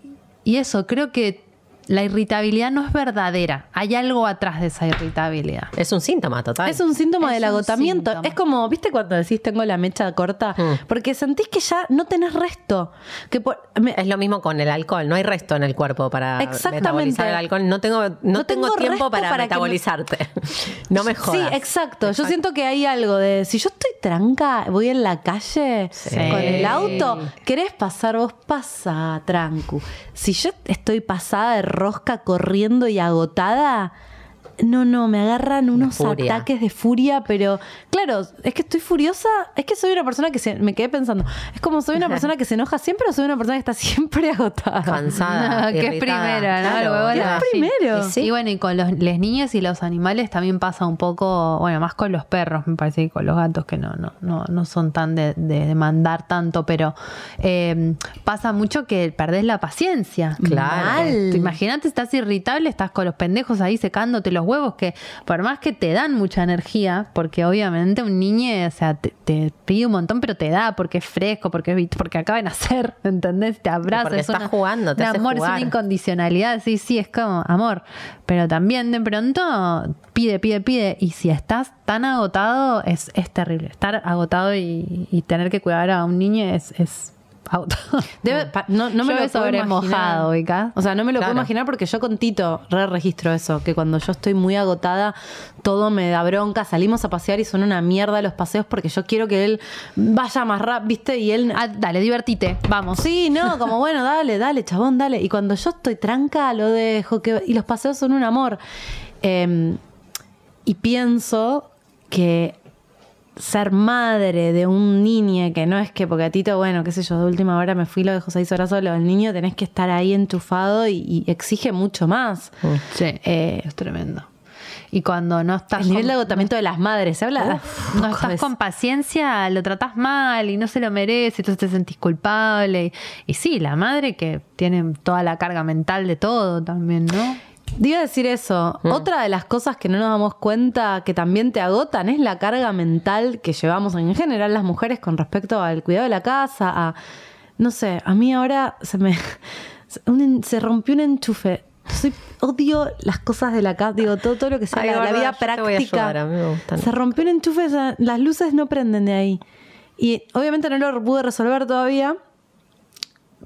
y, y eso, creo que la irritabilidad no es verdadera. Hay algo atrás de esa irritabilidad. Es un síntoma total. Es un síntoma Es del un agotamiento. síntoma. Es como, ¿viste cuando decís tengo la mecha corta? Mm. Porque sentís que ya no tenés resto. Que por- me- Es lo mismo con el alcohol, no hay resto en el cuerpo para Exactamente. metabolizar el alcohol. No tengo, no No tengo, tengo tiempo para, para que me- metabolizarte. no me jodas. Sí, exacto. Yo siento que hay algo de si yo estoy tranca, voy en la calle Sí. con el auto, ¿querés pasar vos? Pasa, trancu. Si yo estoy pasada de rosca corriendo y agotada, no, no, me agarran unos furia. ataques de furia, pero claro, es que estoy furiosa, es que soy una persona que se, me quedé pensando, es como soy una persona que se enoja siempre o soy una persona que está siempre agotada. Cansada. que es primero, ¿no? Claro, Luego ¿Qué la- es primero? Y, sí. Y bueno, y con los, las niñas y los animales también pasa un poco, bueno, más con los perros, me parece, y con los gatos que no, no, no, no son tan de, de demandar tanto, pero eh, pasa mucho que perdés la paciencia. Claro. Imagínate, estás irritable, estás con los pendejos ahí secándote los huevos, que por más que te dan mucha energía, porque obviamente un niño, o sea, te, te pide un montón, pero te da porque es fresco, porque, es porque acaba de nacer, ¿entendés? Te abraza. Porque es está una- jugando, te un hace amor, es una incondicionalidad, sí, sí, es como amor. Pero también de pronto pide, pide, pide. Y si estás tan agotado, es, es terrible. Estar agotado y, y tener que cuidar a un niño es, es Debe- pa- no, no me Yo lo sobre mojado, ubicás. O sea, no me lo Claro. puedo imaginar porque yo con Tito re registro eso, que cuando yo estoy muy agotada, todo me da bronca, salimos a pasear y son una mierda los paseos porque yo quiero que él vaya más rápido, ¿viste? Y él... Ah, dale, divertite, vamos. Sí, no, como bueno, dale, dale, chabón, dale. Y cuando yo estoy tranca, lo dejo. Que... Y los paseos son un amor. Eh, y pienso que ser madre de un niño que no es que, porque a Tito, bueno, qué sé yo, de última hora me fui y lo dejo seis horas solo. El niño tenés que estar ahí enchufado y, y exige mucho más. Sí, Eh, es tremendo. Y cuando no estás el nivel con- de agotamiento de las madres, se habla. no estás con paciencia, lo tratás mal y no se lo merece, entonces te sentís culpable. Y, y sí, la madre que tiene toda la carga mental de todo también, ¿no? Iba a decir eso. Otra de las cosas que no nos damos cuenta que también te agotan es la carga mental que llevamos en general las mujeres con respecto al cuidado de la casa. A, no sé, a mí ahora se me se- un se rompió un enchufe. Soy, odio las cosas de la casa, digo, todo, todo lo que sea Ay, la, vida práctica. ayudar, me. Se rompió un enchufe, las luces no prenden de ahí. Y obviamente no lo pude resolver todavía.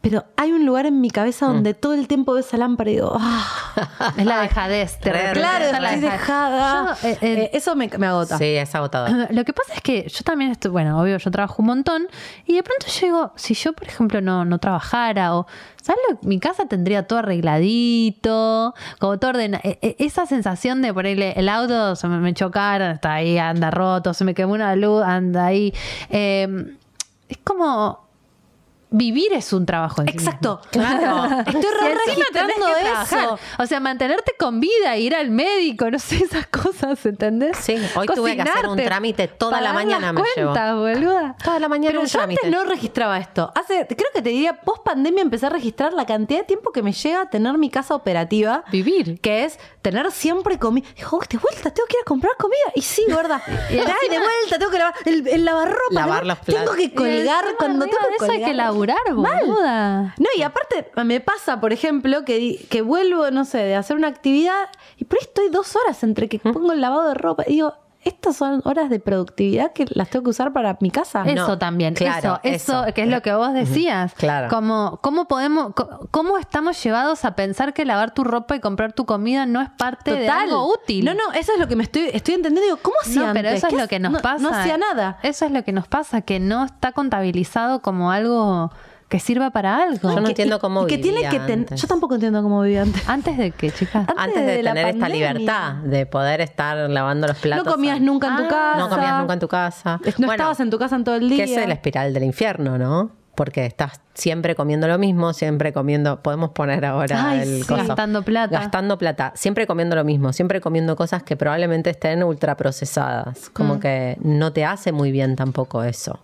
Pero hay un lugar en mi cabeza donde todo el tiempo veo esa lámpara y digo, ah, Es la dejadez. te Claro, la estoy dejadez. dejada. Yo, eh, eh, Eh, eso me, me agota. Sí, es agotador. Lo que pasa es que yo también estoy, bueno, obvio, yo trabajo un montón y de pronto digo, si yo, por ejemplo, no, no trabajara o, ¿sabes? lo- Mi casa tendría todo arregladito, como todo ordenado. Esa sensación de ahí el auto se me, me chocaron, está ahí, anda roto, se me quemó una luz, anda ahí. Eh, es como... Vivir es un trabajo en Exacto. Claro. Estoy tenés registrando eso. O sea, mantenerte con vida, ir al médico, no sé, esas cosas, ¿entendés? Sí, hoy tuve que hacer un trámite toda la mañana me llevó. cuentas, boluda. Toda la mañana Pero un yo trámite. antes no registraba esto. Hace, creo que te diría, post pandemia empecé a registrar la cantidad de tiempo que me llega a tener mi casa operativa. Vivir. Que es tener siempre comida. Dijo, "Oh, de vuelta, tengo que ir a comprar comida. Y sí, gorda. y de vuelta, tengo que lavar el, el lavarropa. Lavar los platos. Tengo que colgar cuando tengo que eso hay colgar. que laburar, Mal. boluda. No, y aparte me pasa, por ejemplo, que, que vuelvo, no sé, de hacer una actividad y por ahí estoy dos horas entre que pongo el lavado de ropa y digo, estas son horas de productividad que las tengo que usar para mi casa. Eso No, también, claro, eso, eso, eso. que es lo que vos decías. Claro. Como, ¿cómo podemos, cómo estamos llevados a pensar que lavar tu ropa y comprar tu comida no es parte de algo útil? No, no, eso es lo que me estoy, estoy entendiendo. Digo, ¿cómo hacía No, pero antes? eso es ¿Qué lo que nos no- pasa. No hacía nada. Eso es lo que nos pasa, que no está contabilizado como algo que sirva para algo. Yo no Que- entiendo cómo y que tiene vivía que ten- antes. Yo tampoco entiendo cómo vivía antes. Antes de que, chicas. Antes Antes de, tener esta libertad de poder estar lavando los platos. No comías nunca en tu Ah, casa. No comías nunca en tu casa. No Bueno, estabas en tu casa en todo el día. Que es la espiral del infierno, ¿no? Porque estás siempre comiendo lo mismo, siempre comiendo. Podemos poner ahora Ay, el sí. coso. Gastando plata. Gastando plata. Siempre comiendo lo mismo, siempre comiendo cosas que probablemente estén ultraprocesadas. Mm. Como que no te hace muy bien tampoco eso.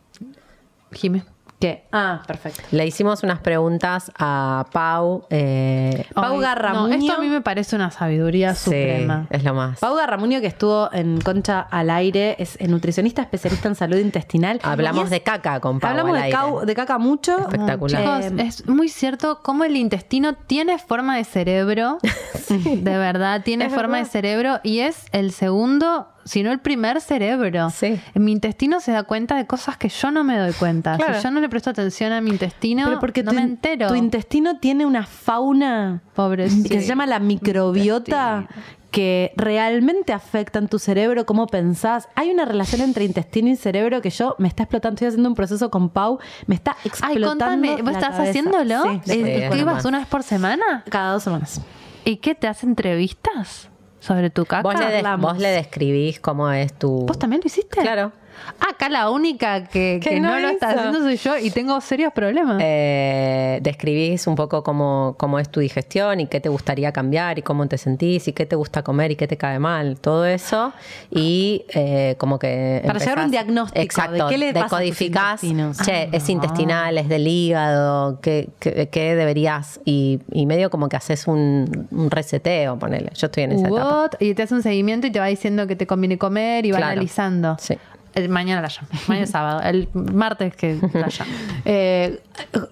Jimé. ¿Qué? Ah, perfecto. Le hicimos unas preguntas a Pau. eh, Pau Garramuño. No, esto a mí me parece una sabiduría sí, suprema. es lo más. Pau Garramuño, que estuvo en Concha al aire, es nutricionista especialista en salud intestinal. Hablamos es- de caca con Pau Hablamos al de, aire. cau- de caca mucho. Espectacular. Chicos, Eh, es muy cierto cómo el intestino tiene forma de cerebro. De verdad, tiene Es forma verdad. de cerebro y es el segundo, si no el primer cerebro. Sí. Mi intestino se da cuenta de cosas que yo no me doy cuenta. Claro. Si yo no le presto atención a mi intestino, pero porque no tu, me entero. tu intestino tiene una fauna Pobrecito. que se llama la microbiota que realmente afecta en tu cerebro, cómo pensás. Hay una relación entre intestino y cerebro que yo me está explotando. Estoy haciendo un proceso con Pau, me está Ay, explotando. contame, ¿vos la estás cabeza. haciéndolo? Sí, Eh, Sí, ¿Qué es ibas normal. una vez por semana? cada dos semanas. ¿Y qué te hace entrevistas sobre tu caca? Vos le, des- vos le describís cómo es tu. ¿Vos también lo hiciste? Claro. Acá la única que, Que que no, no lo está hizo. haciendo soy yo y tengo serios problemas. Eh, describís un poco cómo, cómo es tu digestión y qué te gustaría cambiar y cómo te sentís y qué te gusta comer y qué te cae mal, todo eso. Y eh, como que. Para llegar a un diagnóstico, Exacto, ¿de qué le decodificás? Che, Ah, es intestinal, es del hígado, qué, qué- qué deberías. Y, y medio como que haces un, un reseteo, ponele. Yo estoy en esa etapa. What? Y te hace un seguimiento y te va diciendo que te conviene comer y va Claro. analizando. Sí. El- mañana la llamo. Mañana es sábado. El martes que la llamo. Eh,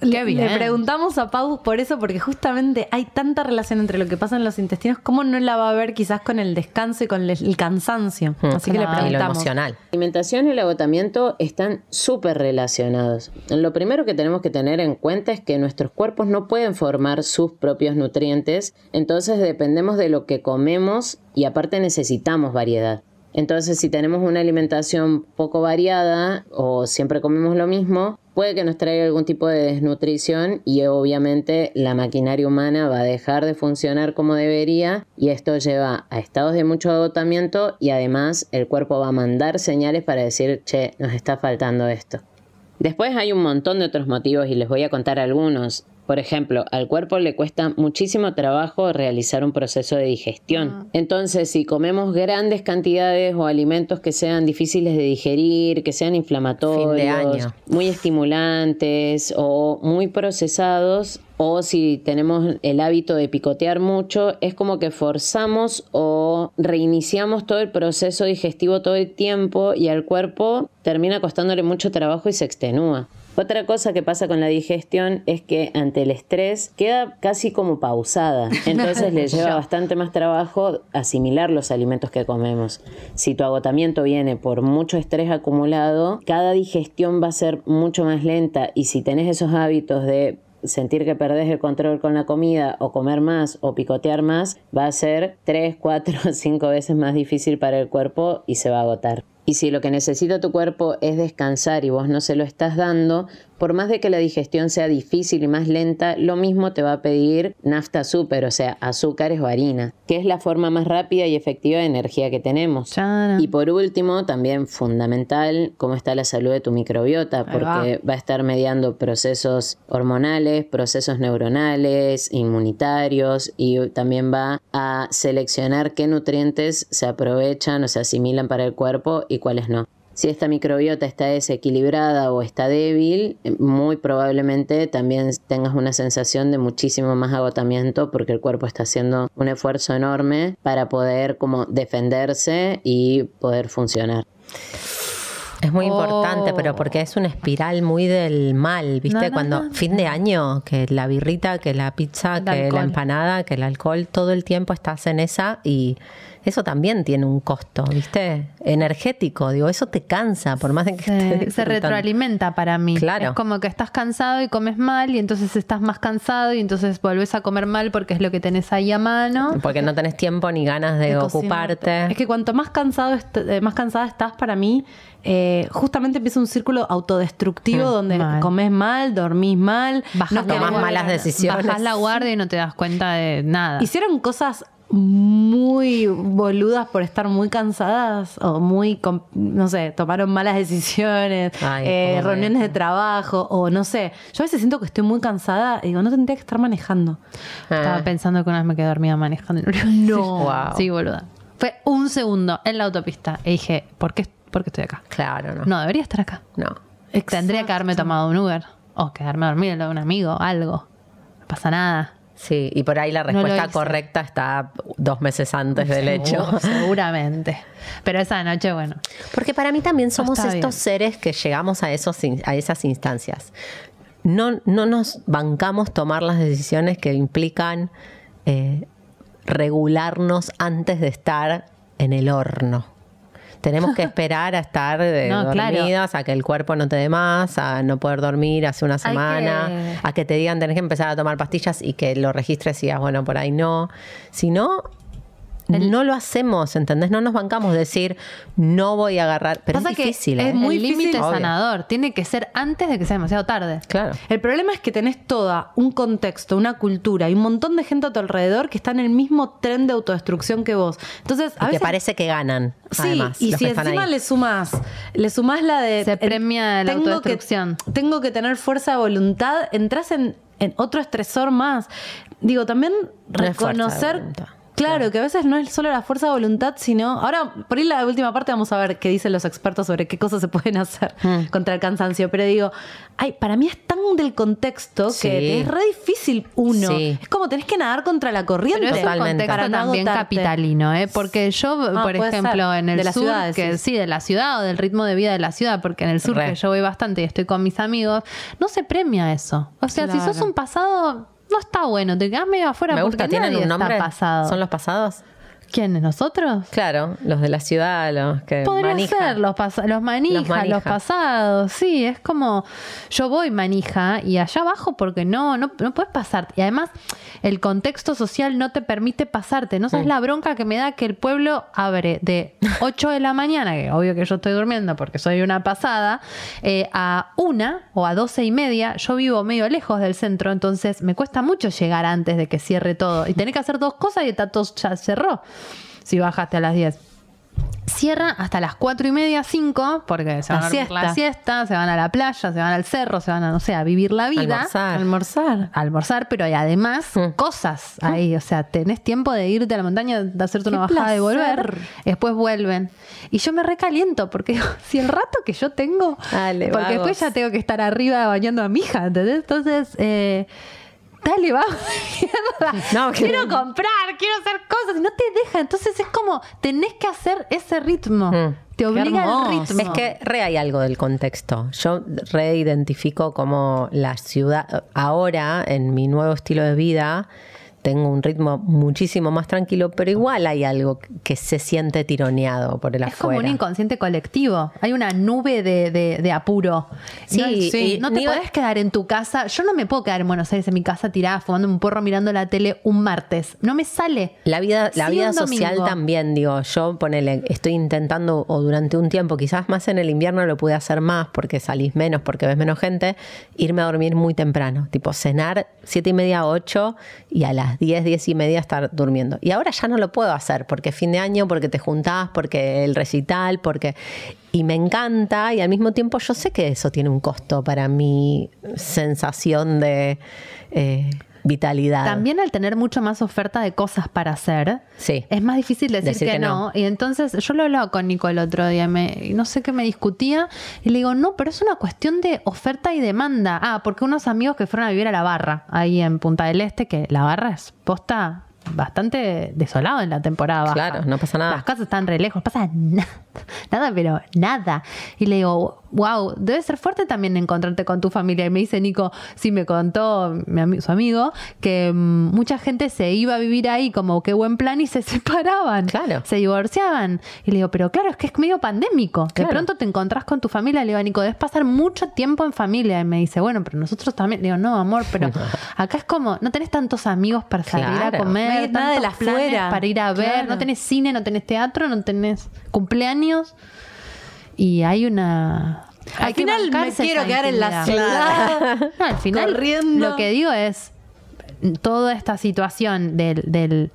le, preguntamos a Pau por eso, porque justamente hay tanta relación entre lo que pasa en los intestinos, ¿cómo no la va a ver quizás con el descanso y con el, el cansancio? Así que le Claro. Y lo preguntamos. emocional. La alimentación y el agotamiento están súper relacionados. Lo primero que tenemos que tener en cuenta es que nuestros cuerpos no pueden formar sus propios nutrientes, entonces dependemos de lo que comemos y aparte necesitamos variedad. Entonces, si tenemos una alimentación poco variada o siempre comemos lo mismo, puede que nos traiga algún tipo de desnutrición y obviamente la maquinaria humana va a dejar de funcionar como debería y esto lleva a estados de mucho agotamiento y además el cuerpo va a mandar señales para decir, che, nos está faltando esto. Después hay un montón de otros motivos y les voy a contar algunos. Por ejemplo, al cuerpo le cuesta muchísimo trabajo realizar un proceso de digestión. Entonces, si comemos grandes cantidades o alimentos que sean difíciles de digerir, que sean inflamatorios, muy estimulantes o muy procesados, o si tenemos el hábito de picotear mucho, es como que forzamos o reiniciamos todo el proceso digestivo todo el tiempo y al cuerpo termina costándole mucho trabajo y se extenúa. Otra cosa que pasa con la digestión es que ante el estrés queda casi como pausada, entonces le lleva bastante más trabajo asimilar los alimentos que comemos. Si tu agotamiento viene por mucho estrés acumulado, cada digestión va a ser mucho más lenta y si tenés esos hábitos de sentir que perdés el control con la comida o comer más o picotear más, va a ser 3, 4, 5 veces más difícil para el cuerpo y se va a agotar. Y si lo que necesita tu cuerpo es descansar y vos no se lo estás dando, por más de que la digestión sea difícil y más lenta, lo mismo te va a pedir nafta super, o sea, azúcares o harina, que es la forma más rápida y efectiva de energía que tenemos. Y por último, también fundamental, cómo está la salud de tu microbiota, porque va a estar mediando procesos hormonales, procesos neuronales, inmunitarios y también va a seleccionar qué nutrientes se aprovechan o se asimilan para el cuerpo y cuáles no. Si esta microbiota está desequilibrada o está débil, eh, muy probablemente también tengas una sensación de muchísimo más agotamiento porque el cuerpo está haciendo un esfuerzo enorme para poder como defenderse y poder funcionar. Es muy Oh. importante, pero porque es una espiral muy del mal, ¿viste? No, no, Cuando no, fin de año, que la birrita, que la pizza, El que alcohol. la empanada, que el alcohol, todo el tiempo estás en esa y eso también tiene un costo, ¿viste? Energético, digo, eso te cansa, por más de que estés Se, retroalimenta para mí. Claro. Es como que estás cansado y comes mal y entonces estás más cansado y entonces volvés a comer mal porque es lo que tenés ahí a mano. Porque no tenés tiempo ni ganas de, de ocuparte. cocinarte. Es que cuanto más cansado est- eh, más cansada estás para mí, eh, justamente empieza un círculo autodestructivo donde Mal. comes mal, dormís mal, no tomás guardia, malas decisiones. Bajás la guardia y no te das cuenta de nada. Hicieron cosas muy boludas por estar muy cansadas o muy, no sé, tomaron malas decisiones, Ay, eh, reuniones de trabajo o no sé. Yo a veces siento que estoy muy cansada y digo, no tendría que estar manejando. Estaba Ah. pensando que una vez me quedé dormida manejando. No. Wow. Sí, boluda. Fue un segundo en la autopista y dije, ¿por qué, por qué estoy acá? Claro, no. No, debería estar acá. No. Tendría que haberme tomado un Uber o quedarme dormida en lo de un amigo, algo. No pasa nada. Sí, y por ahí la respuesta correcta está dos meses antes del hecho. Seguramente. Pero esa noche, bueno. Porque para mí también somos estos bien. seres que llegamos a, esos, a esas instancias. No, no nos bancamos tomar las decisiones que implican eh, regularnos antes de estar en el horno. Tenemos que esperar a estar eh, No, claro. dormidas, a que el cuerpo no te dé más, a no poder dormir hace una semana, que- a que te digan tenés que empezar a tomar pastillas y que lo registres y digas, bueno, por ahí no. Si no, no lo hacemos, ¿entendés? No nos bancamos decir, no voy a agarrar. Pero Pasa es que difícil, es ¿eh? muy el límite sanador tiene que ser antes de que sea demasiado tarde. Claro. El problema es que tenés toda un contexto, una cultura y un montón de gente a tu alrededor que está en el mismo tren de autodestrucción que vos. Entonces, a Y que veces parece que ganan. Sí, además, y los si que están encima ahí. le sumás, le sumás la de... Se el- premia la tengo autodestrucción. Que, tengo que tener fuerza de voluntad, entras en, en otro estresor más. Digo, también reconocer... Claro, que a veces no es solo la fuerza de voluntad, sino... Ahora, por ahí la última parte vamos a ver qué dicen los expertos sobre qué cosas se pueden hacer Hmm. contra el cansancio. Pero digo, ay, para mí es tan del contexto Sí. que es re difícil uno. Sí. Es como tenés que nadar contra la corriente. Pero es un contexto Para también agotarte. capitalino, ¿eh? Porque yo, Ah, por ejemplo, ser. en el De la sur, ciudad, que sí, de la ciudad o del ritmo de vida de la ciudad, porque en el sur Re. que yo voy bastante y estoy con mis amigos, no se premia eso. O sea, si sos un pasado, no está bueno, te quedás medio afuera Me porque gusta, ¿tienen nadie un nombre? está pasado. ¿Son los pasados? ¿Quiénes? ¿Nosotros? Claro, los de la ciudad, los que Podría ser los, los manijas, Los los, manija. pasados. Sí, es como yo voy manija y allá abajo porque no, no, no puedes pasarte. Y además, el contexto social no te permite pasarte. No sabes la bronca que me da que el pueblo abre de 8 de la mañana, que obvio que yo estoy durmiendo porque soy una pasada, eh, a una o a 12 y media. Yo vivo medio lejos del centro, entonces me cuesta mucho llegar antes de que cierre todo. Y tenés que hacer dos cosas y está todo ya cerró. Si bajaste a las 10 cierra hasta las cuatro y media, cinco, porque se La van a dormir la siesta. siesta, se van a la playa, se van al cerro, se van a, no sé, a vivir la vida. Almorzar. Almorzar. Almorzar, pero y además Mm. cosas ahí. O sea, tenés tiempo de irte a la montaña, de hacerte una bajada y volver. placer. y Después vuelven. Y yo me recaliento porque si el rato que yo tengo. Dale, porque vagos. después ya tengo que estar arriba bañando a mi hija, ¿entendés? Entonces, eh, Dale, vamos. No, que- quiero comprar, quiero hacer cosas. Y no te deja. Entonces es como, tenés que hacer ese ritmo. Mm. Te obliga al ritmo. Es que re hay algo del contexto. Yo reidentifico como la ciudad, ahora en mi nuevo estilo de vida, tengo un ritmo muchísimo más tranquilo, pero igual hay algo que se siente tironeado por el Es como afuera. un inconsciente colectivo. Hay una nube de, de- de apuro. Sí, no, y no te ni va- podés quedar en tu casa. Yo no me puedo quedar en Buenos Aires en mi casa tirada fumando un porro mirando la tele un martes. No me sale. La vida, la Sí, vida social domingo. también, digo, yo ponele, estoy intentando, o durante un tiempo, quizás más en el invierno lo pude hacer más porque salís menos, porque ves menos gente, irme a dormir muy temprano, tipo cenar siete y media, ocho, y a las diez, diez y media estar durmiendo. Y ahora ya no lo puedo hacer porque fin de año, porque te juntás, porque el recital, porque... Y me encanta, y al mismo tiempo yo sé que eso tiene un costo para mi sensación de eh, vitalidad. También al tener mucho más oferta de cosas para hacer, Sí. es más difícil decir, Decir que, que no. no. Y entonces yo lo hablaba con Nico el otro día me, y no sé qué me discutía. Y le digo, no, pero es una cuestión de oferta y demanda. Ah, porque unos amigos que fueron a vivir a la barra, ahí en Punta del Este, que la barra es posta bastante desolado en la temporada baja. Claro, no pasa nada. Las casas están re lejos, no pasa nada, nada, pero nada. Y le digo, wow, debe ser fuerte también encontrarte con tu familia. Y me dice Nico, sí me contó mi su amigo, que mm, mucha gente se iba a vivir ahí como qué buen plan y se separaban. Claro. Se divorciaban. Y le digo, pero claro, es que es medio pandémico. Claro. De pronto te encontrás con tu familia. Le digo, Nico, debes pasar mucho tiempo en familia. Y me dice, bueno, pero nosotros también. Le digo, no, amor, pero acá es como, no tenés tantos amigos para salir a comer, Nada de tantos la planes afuera. para ir a ver, Claro. no tenés cine, no tenés teatro, no tenés cumpleaños. Y hay una. Al hay que final me quiero quedar en la ciudad. No, al final corriendo. lo que digo es toda esta situación del, del,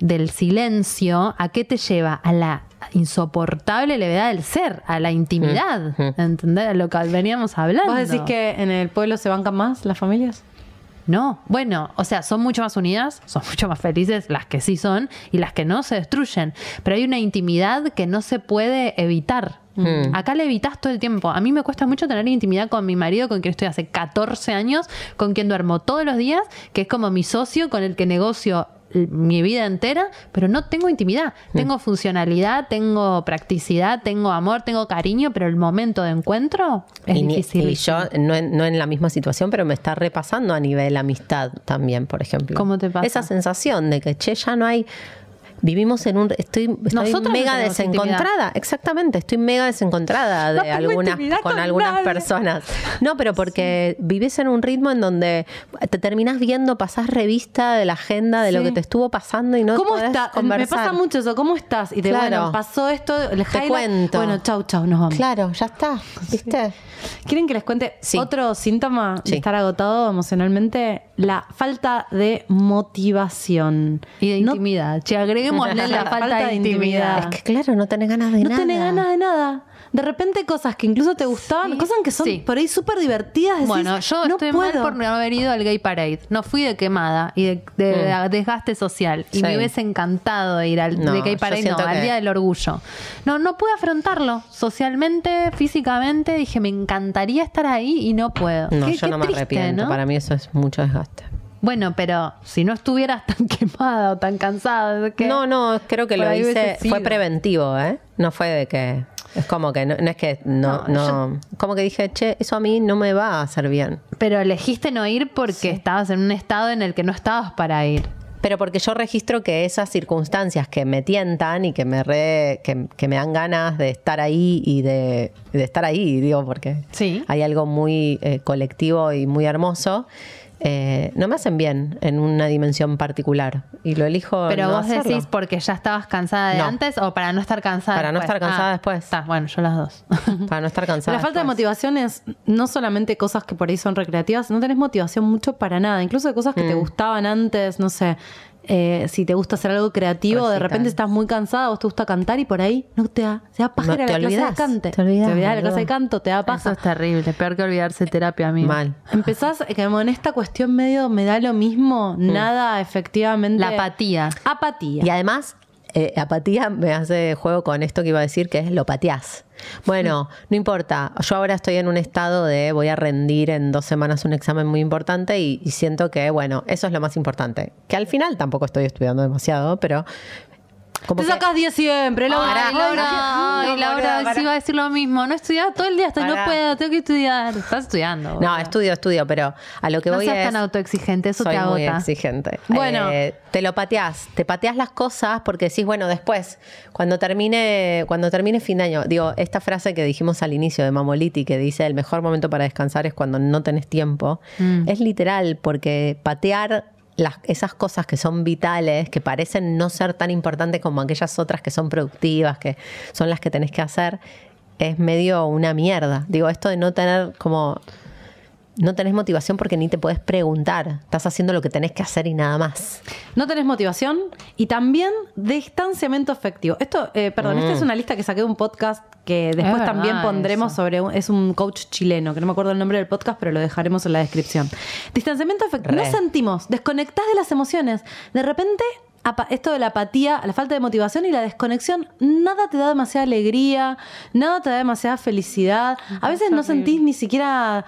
del silencio, ¿a qué te lleva? A la insoportable levedad del ser, a la intimidad, Mm, mm. ¿entendés? A lo que veníamos hablando. ¿Vos decís que en el pueblo se bancan más las familias? No, bueno, o sea, son mucho más unidas, son mucho más felices las que sí son y las que no se destruyen. Pero hay una intimidad que no se puede evitar. Mm. Acá la evitas todo el tiempo. A mí me cuesta mucho tener intimidad con mi marido, con quien estoy hace 14 años, con quien duermo todos los días, que es como mi socio, con el que negocio mi vida entera, pero no tengo intimidad. Tengo funcionalidad, tengo practicidad, tengo amor, tengo cariño, pero el momento de encuentro es y, ni- difícil. y yo, no en, no en la misma situación, pero me está repasando a nivel amistad también, por ejemplo. ¿Cómo te pasa? Esa sensación de que, che, ya no hay... Vivimos en un... Estoy, estoy no mega desencontrada. Exactamente, estoy mega desencontrada de algunas, con, con algunas nadie. personas. No, pero porque vivís en un ritmo en donde te terminás viendo, pasás revista de la agenda de lo Sí. que te estuvo pasando y no ¿Cómo podés estás? Me pasa mucho eso. ¿Cómo estás? Y te Claro. bueno, pasó esto, el Te cuento. Bueno, chau, chau, nos vamos. Claro, ya está, ¿viste? ¿Quieren que les cuente Sí. otro síntoma Sí. de estar agotado emocionalmente? La falta de motivación. Y de No- intimidad. Che, agreguémosle la falta, de intimidad. Es que claro, no tenés ganas de no nada. tenés ganas de nada. De repente cosas que incluso te gustaban, Sí. cosas que son Sí. por ahí súper divertidas. decís, Bueno, yo no estoy puedo. mal por no haber ido al Gay Parade. No fui de quemada y de, de desgaste social. Y Mm. Me hubiese encantado ir al No, de Gay Parade, no, al Día del Orgullo. No, no pude afrontarlo. Socialmente, físicamente, dije, me encantaría estar ahí y no puedo. No, Qué- yo qué no me triste, arrepiento. ¿no? Para mí eso es mucho desgaste. Bueno, pero si no estuvieras tan quemada o tan cansada, ¿qué? No, no, creo que Por lo hice. Fue preventivo, ¿eh? No fue de que. Es como que no, no es que no, No, no. Como que dije, che, eso a mí no me va a hacer bien. Pero elegiste no ir porque estabas en un estado en el que no estabas para ir. Pero porque yo registro que esas circunstancias que me tientan y que me re, que, que me dan ganas de estar ahí y de, de estar ahí, digo, porque Sí. hay algo muy eh, colectivo y muy hermoso, eh, no me hacen bien en una dimensión particular. Y lo elijo. Pero no vos hacerlo. decís porque ya estabas cansada de No. antes o para no estar cansada Para no estar cansada Ah, después. Está, bueno, yo las dos. Para no estar cansada. La falta de motivación es no solamente cosas que por ahí son recreativas, no tenés motivación mucho para nada, incluso de cosas que te Mm. gustaban antes, no sé, eh, si te gusta hacer algo creativo, de repente estás muy cansada, vos te gusta cantar y por ahí no te da, te da paja No, te la clase de olvidás, cante. te olvidás, de la boludo. clase de canto, te da Eso paja. es terrible, peor que olvidarse de terapia, amigo. Mal. Empezás, como en esta cuestión medio me da lo mismo, nada efectivamente. La apatía. Apatía. Y además, eh, apatía me hace juego con esto que iba a decir, que es lo pateás. Bueno, no importa. Yo ahora estoy en un estado de voy a rendir en dos semanas un examen muy importante y, y siento que, bueno, eso es lo más importante. Que al final tampoco estoy estudiando demasiado, pero. Como te que- sacas 10 siempre, Laura. Ay, Laura, ay, Laura, boluda, pará. sí iba a decir lo mismo. No estudiaba todo el día hasta no puedo, tengo que estudiar. Estás estudiando. No, estudio, estudio, pero a lo que No voy seas es. tan autoexigente, eso soy te muy agota. exigente. Bueno. Eh, te lo pateás, te pateás las cosas porque decís, bueno, después, cuando termine, cuando termine fin de año, digo, esta frase que dijimos al inicio de Mamoliti, que dice el mejor momento para descansar es cuando no tenés tiempo, Mm. es literal, porque patear las, esas cosas que son vitales, que parecen no ser tan importantes como aquellas otras que son productivas, que son las que tenés que hacer, es medio una mierda. Digo, esto de no tener como no tenés motivación porque ni te puedes preguntar. Estás haciendo lo que tenés que hacer y nada más. No tenés motivación y también distanciamiento afectivo. Esto, eh, perdón, esta es una lista que saqué de un podcast que después también pondremos eso. sobre un, es un coach chileno, que no me acuerdo el nombre del podcast, pero lo dejaremos en la descripción. Distanciamiento afectivo. No sentimos, desconectás de las emociones. De repente, esto de la apatía, la falta de motivación y la desconexión, nada te da demasiada alegría, nada te da demasiada felicidad. A veces no sentís ni siquiera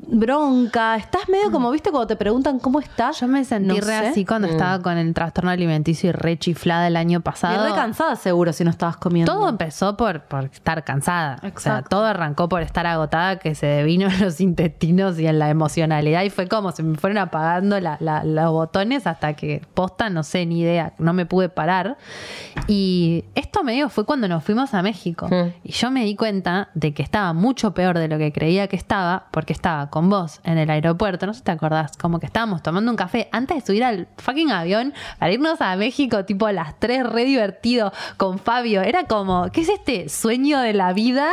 bronca, estás medio como, viste, cuando te preguntan cómo estás. Yo me sentí No re sé. así cuando estaba con el trastorno alimenticio y re chiflada el año Y pasado. re cansada seguro si no estabas comiendo. Todo empezó por, por estar cansada. O sea, todo arrancó por estar agotada, que se vino en los intestinos y en la emocionalidad. Y fue como se me fueron apagando la- la- los botones hasta que posta, no sé, ni idea, no me pude parar. Y esto me digo fue cuando nos fuimos a México. Mm. Y yo me di cuenta de que estaba mucho peor de lo que creía que estaba, porque estaba con vos en el aeropuerto. No sé si te acordás, como que estábamos tomando un café antes de subir al fucking avión para irnos a México, tipo a las 3, re divertido con Fabio. Era como, ¿qué es este sueño de la vida?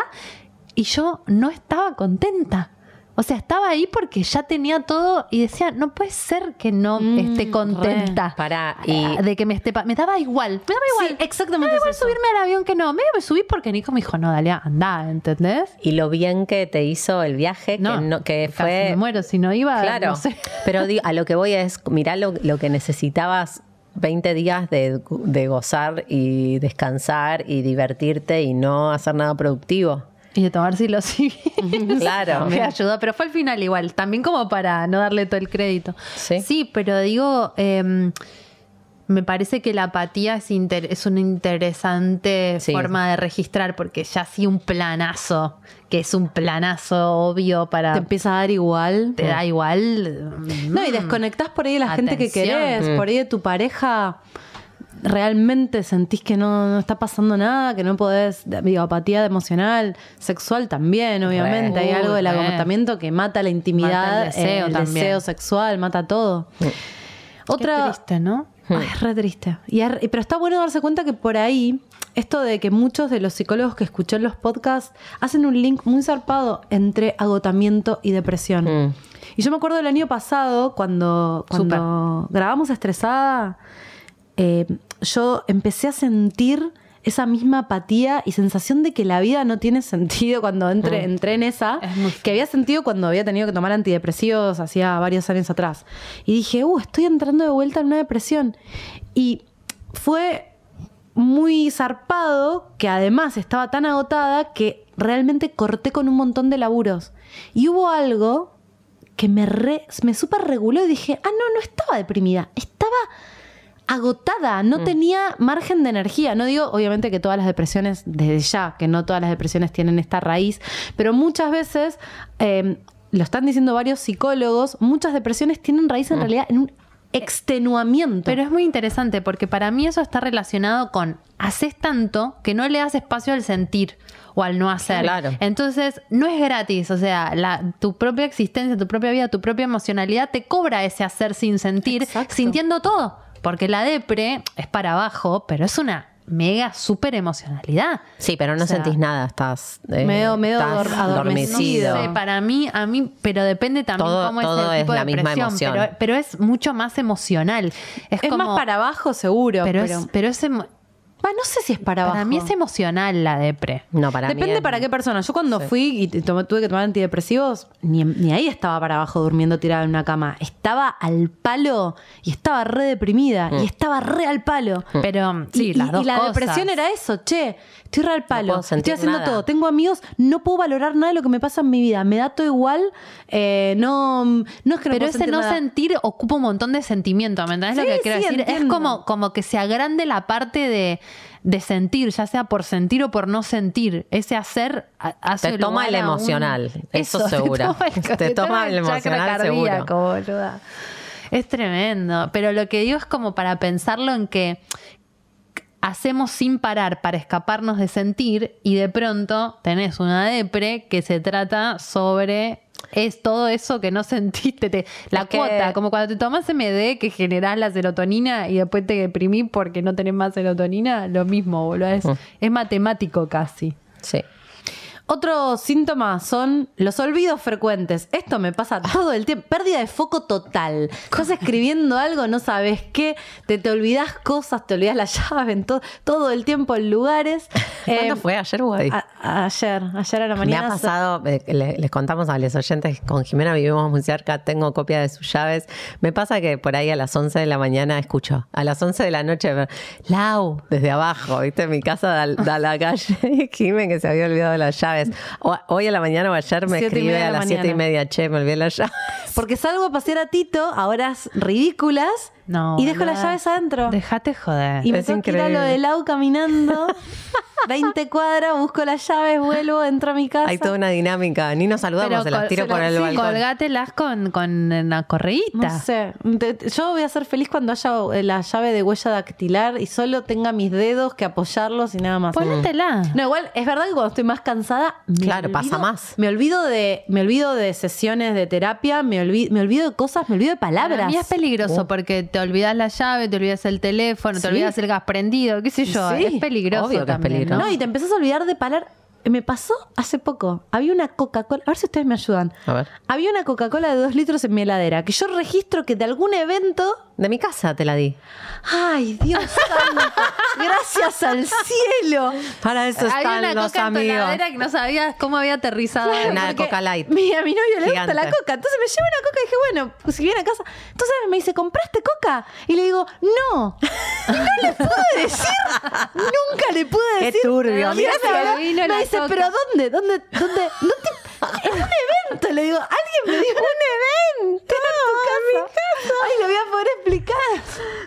Y yo no estaba contenta. O sea, estaba ahí porque ya tenía todo y decía, no puede ser que no Mm, esté contenta. Pará, y- de que me esté pa- me daba igual, me daba igual. Sí, exactamente Me daba igual es subirme al avión que no. Me subí porque Nico me dijo, no, dale, anda, ¿entendés? Y lo bien que te hizo el viaje, No, que, no- que casi fue... me muero si no iba, Claro, no sé. pero a lo que voy es, mirá lo, lo que necesitabas 20 días de, de gozar y descansar y divertirte y no hacer nada productivo. Y de tomar psilocibina. Claro. Me ayudó, pero fue al final igual, también como para no darle todo el crédito. Sí. pero digo, eh, me parece que la apatía es, inter- es una interesante Sí. forma de registrar, porque ya sí un planazo, que es un planazo obvio para... Te empieza a dar igual. te da igual. No, y mm, desconectás por ahí de la gente que querés, Mm. por ahí de tu pareja. Realmente sentís que no, no está pasando nada, que no podés, digo, apatía emocional, sexual también, obviamente. Hay algo del agotamiento que mata la intimidad, Mata el deseo el también. deseo sexual, mata todo. Qué Otra, triste, ¿no? Ay, es re triste. Y es- y- pero está bueno darse cuenta que por ahí, esto de que muchos de los psicólogos que escuché en los podcasts hacen un link muy zarpado entre agotamiento y depresión. Mm. Y yo me acuerdo del año pasado, cuando, cuando grabamos Estresada, eh, yo empecé a sentir esa misma apatía y sensación de que la vida no tiene sentido cuando entré, entré en esa, Es que había sentido cuando había tenido que tomar antidepresivos hacía varios años atrás. Y dije, uh, estoy entrando de vuelta en una depresión. Y fue muy zarpado que además estaba tan agotada que realmente corté con un montón de laburos. Y hubo algo que me, re- me super reguló y dije, ah, no, no estaba deprimida, estaba agotada, no tenía margen de energía. No digo, obviamente, que todas las depresiones, desde ya, que no todas las depresiones tienen esta raíz, pero muchas veces, eh, lo están diciendo varios psicólogos, muchas depresiones tienen raíz en realidad en un extenuamiento. Pero es muy interesante porque para mí eso está relacionado con haces tanto que no le das espacio al sentir o al no hacer. Claro. Entonces, no es gratis. O sea, la- tu propia existencia, tu propia vida, tu propia emocionalidad te cobra ese hacer sin sentir, Exacto. sintiendo todo. Porque la depre es para abajo, pero es una mega super emocionalidad. Sí, pero no O sea, sentís nada, estás eh, Medio- medio estás adormecido. No sé, para mí, a mí, pero depende también Todo- cómo todo es el es tipo la de misma depresión, emoción. Pero, pero es mucho más emocional. Es, es como, más para abajo, seguro. pero, Pero, es, pero es emo- Va, no sé si es para, para, abajo. mí es emocional la depre. No, para mí Depende para qué persona. Yo cuando fui y tuve que tomar antidepresivos, ni, ni ahí estaba para abajo durmiendo tirada en una cama. Estaba al palo y estaba re deprimida y estaba re al palo. Pero sí, y, las y- dos y la cosas. depresión era eso, che, estoy re al palo, estoy haciendo nada. todo, tengo amigos, no puedo valorar nada de lo que me pasa en mi vida, me da todo igual, eh, no, no es que no Pero ese no nada. sentir ocupa un montón de sentimiento, ¿me entendés lo Sí, que quiero sí, decir? Es como, como que se agrande la parte de, de sentir, ya sea por sentir o por no sentir. Ese hacer ha- hace Te toma el un- emocional, eso te seguro. toma el- Te toma el emocional seguro. boluda. Es tremendo. Pero lo que digo es como para pensarlo en que hacemos sin parar para escaparnos de sentir y de pronto tenés una depre que se trata sobre es todo eso que no sentiste, te- la cuota, como cuando te tomas MD que generás la serotonina y después te deprimís porque no tenés más serotonina, lo mismo, boludo, es, Mm. es matemático casi. Sí. Otros síntomas son los olvidos frecuentes. Esto me pasa todo el tiempo. Pérdida de foco total. Estás escribiendo algo, no sabes qué, te, te olvidas cosas, te olvidas la llave en to- todo el tiempo en lugares. ¿Cuándo Eh, fue? ¿Ayer o hoy? ayer, ayer a la Me mañana. ha pasado, eh, le- les contamos a los oyentes, con Jimena vivimos muy cerca, tengo copia de sus llaves. Me pasa que por ahí a las 11 de la mañana escucho, a las 11 de la noche, Lau, desde abajo, ¿viste? Mi casa da, da la calle Jimena que se había olvidado la llave. Llaves. O- hoy a la mañana o ayer me Siete y escribe a la las 7 y mañana. media, che, me olvidé la llave. Porque salgo a pasear a Tito a horas ridículas No, y dejo las llaves adentro. Déjate joder. Y me Es tengo que ir a lo increíble. de Lau caminando 20 cuadras, busco las llaves, vuelvo, entro a mi casa. Hay toda una dinámica. Ni nos saludamos, se las tiro se por lo- el sí, balcón. colgátelas con, con una correíta. No sé. Yo voy a ser feliz cuando haya eh, la llave de huella dactilar y solo tenga mis dedos que apoyarlos y nada más. Ponétela. No, igual es verdad que cuando estoy más cansada, me Claro, pasa olvido- más. Me olvido de, me olvido de sesiones de terapia, me olvido, me olvido de cosas, me olvido de palabras. Para mí es peligroso porque te olvidas la llave, te olvidas el teléfono, Sí. te olvidas el gas prendido, qué sé yo. Sí, es peligroso obvio que es también, peligroso. No, y te empezás a olvidar de palabras. Me pasó hace poco. Había una Coca-Cola. A ver si ustedes me ayudan. A ver. Había una Coca-Cola de dos litros en mi heladera que yo registro que de algún evento. De mi casa te la di. ¡Ay, Dios santo! ¡Gracias al cielo! Para eso Hay están una los coca en tu amigos. heladera que no sabías cómo había aterrizado. Una Porque Coca Light. mi- a mi novio le gusta la coca. Entonces me lleva una coca y dije, bueno, pues si viene a casa. Entonces me dice, ¿compraste coca? Y le digo, no. Y no le pude decir. Nunca le pude Qué decir. turbio, Y mira me me dice, coca. ¿pero dónde? ¿Dónde? ¿Dónde? No te- En un evento. Le digo, alguien me dijo, un evento. En tu casa. Ay, lo voy a poder explicar.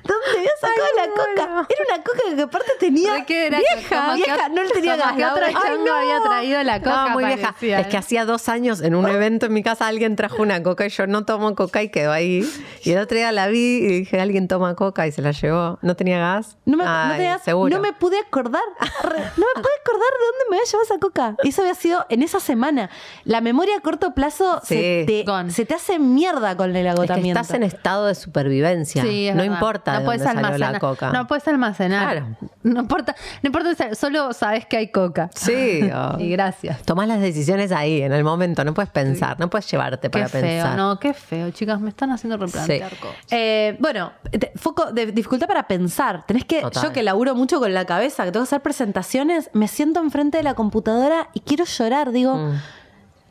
¿Dónde había sacado la coca? Era una coca que aparte tenía ¿De qué era? vieja. Vieja, no le tenía gas. otro Laura. Ay, no. había traído la coca. No, muy vieja. Es que hacía dos años en un evento en mi casa alguien trajo una coca y yo no tomo coca y quedó ahí. Y el otro día la vi y dije, alguien toma coca y se la llevó. ¿No tenía gas? No me, no Ay, tenía- seguro. no me pude acordar. No me pude acordar de dónde me había llevado esa coca. Eso había sido en esa semana. La memoria a corto plazo Sí. se, te, Gone. se te hace mierda con el Es que agotamiento. estás en estado de supervivencia. Sí, es no verdad. importa no de puedes dónde salió almacenar. la coca. No puedes almacenar. Claro. No importa, no importa, solo sabes que hay coca. Sí. Y gracias. Tomás las decisiones ahí, en el momento. No puedes pensar, no puedes llevarte Qué para feo, pensar. no, qué feo, chicas, me están haciendo replantear Sí. cosas. Eh, bueno, te- foco de dificultad para pensar. Tenés que, Total. yo que laburo mucho con la cabeza, que tengo que hacer presentaciones, me siento enfrente de la computadora y quiero llorar. Digo, Mm.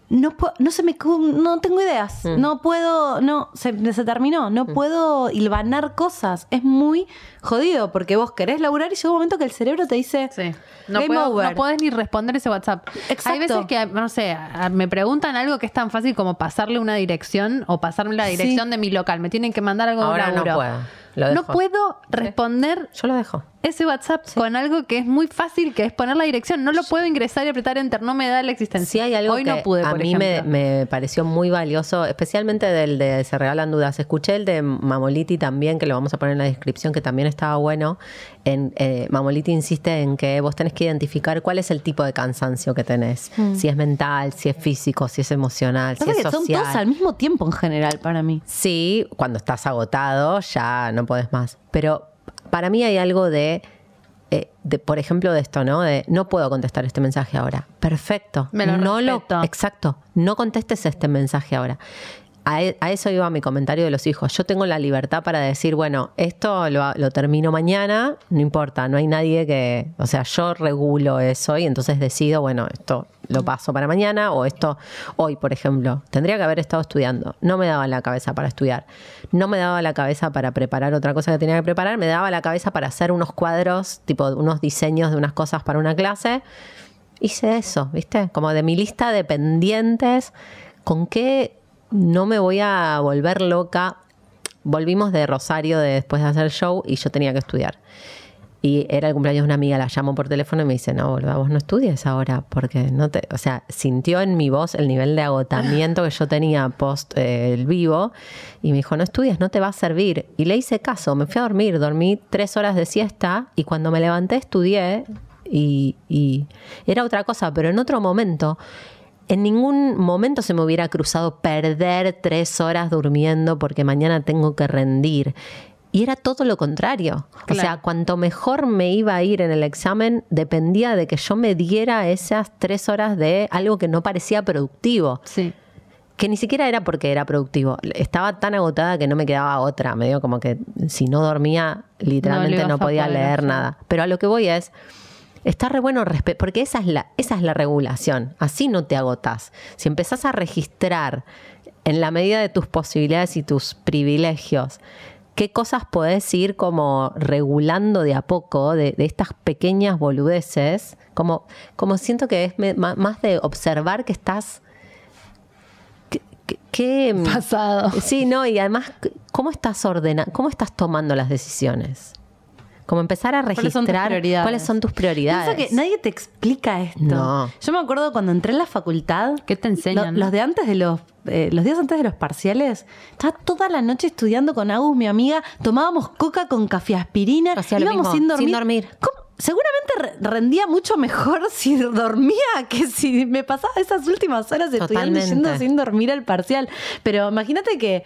No, no se me, no tengo ideas, Mm. no puedo, no, se, se terminó, no puedo hilvanar cosas. Es muy jodido porque vos querés laburar y llega un momento que el cerebro te dice, Sí. No, Game puedo- over. no podés ni responder ese WhatsApp. Exacto. Hay veces que, no sé, me preguntan algo que es tan fácil como pasarle una dirección o pasarme la Sí. dirección de mi local. Me tienen que mandar algo de Ahora no laburo. puedo, lo no puedo responder Yo lo dejo. ese WhatsApp con algo que es muy fácil, que es poner la dirección. No lo puedo ingresar y apretar enter. No me da la existencia. Sí hay algo Hoy que no pude, a por mí me, me pareció muy valioso, especialmente del de Se Regalan Dudas. Escuché el de Mamoliti también, que lo vamos a poner en la descripción, que también estaba bueno. En, eh, Mamoliti insiste en que vos tenés que identificar cuál es el tipo de cansancio que tenés. Si es mental, si es físico, si es emocional, si Pasa es que son social. todos al mismo tiempo en general para mí. Sí, cuando estás agotado ya no podés más. Pero para mí hay algo de, eh, de, por ejemplo, de esto, ¿no? De no puedo contestar este mensaje ahora. Perfecto. Me lo no respeto. exacto. No contestes este mensaje ahora. A, e- a eso iba mi comentario de los hijos. Yo tengo la libertad para decir, bueno, esto lo, lo termino mañana, no importa, no hay nadie que, o sea, yo regulo eso y entonces decido, bueno, esto lo paso para mañana o esto hoy, por ejemplo, tendría que haber estado estudiando. No me daba la cabeza para estudiar. No me daba la cabeza para preparar otra cosa que tenía que preparar, me daba la cabeza para hacer unos cuadros, tipo unos diseños de unas cosas para una clase. Hice eso, ¿viste? Como de mi lista de pendientes, ¿con qué no me voy a volver loca? Volvimos de Rosario de- después de hacer el show y yo tenía que estudiar. Y era el cumpleaños de una amiga, la llamo por teléfono y me dice, no, boluda, vos no estudies ahora, porque no te, o sea, sintió en mi voz el nivel de agotamiento que yo tenía post eh, el vivo y me dijo, no estudies, no te va a servir. Y le hice caso, me fui a dormir, dormí tres horas de siesta y cuando me levanté estudié y era otra cosa, pero en otro momento en ningún momento se me hubiera cruzado perder tres horas durmiendo porque mañana tengo que rendir. Y era todo lo contrario. O sea, cuanto mejor me iba a ir en el examen, dependía de que yo me diera esas tres horas de algo que no parecía productivo. Sí. Que ni siquiera era porque era productivo. Estaba tan agotada que no me quedaba otra. Me dio como que si no dormía, literalmente no, podía leer nada. Pero a lo que voy es, está re bueno porque esa es, la, esa es la regulación. Así no te agotás. Si empezás a registrar en la medida de tus posibilidades y tus privilegios, qué cosas podés ir como regulando de a poco de, de estas pequeñas boludeces. Como, como siento que es me- más de observar que estás. que- que- Pasado. Sí, no, y además, ¿cómo estás ordenando? ¿Cómo estás tomando las decisiones? Como empezar a ¿Cuáles son tus registrar prioridades? cuáles son tus prioridades. Que nadie te explica esto. No. Yo me acuerdo cuando entré en la facultad. ¿Qué te enseñan? lo- los de antes de los. eh, los días antes de los parciales, estaba toda la noche estudiando con Agus, mi amiga. Tomábamos coca con. Hacía íbamos mismo, sin dormir. sin dormir. ¿Cómo? Seguramente re- rendía mucho mejor si dormía que si me pasaba esas últimas horas estudiando Totalmente. yendo sin dormir al parcial. Pero imagínate que.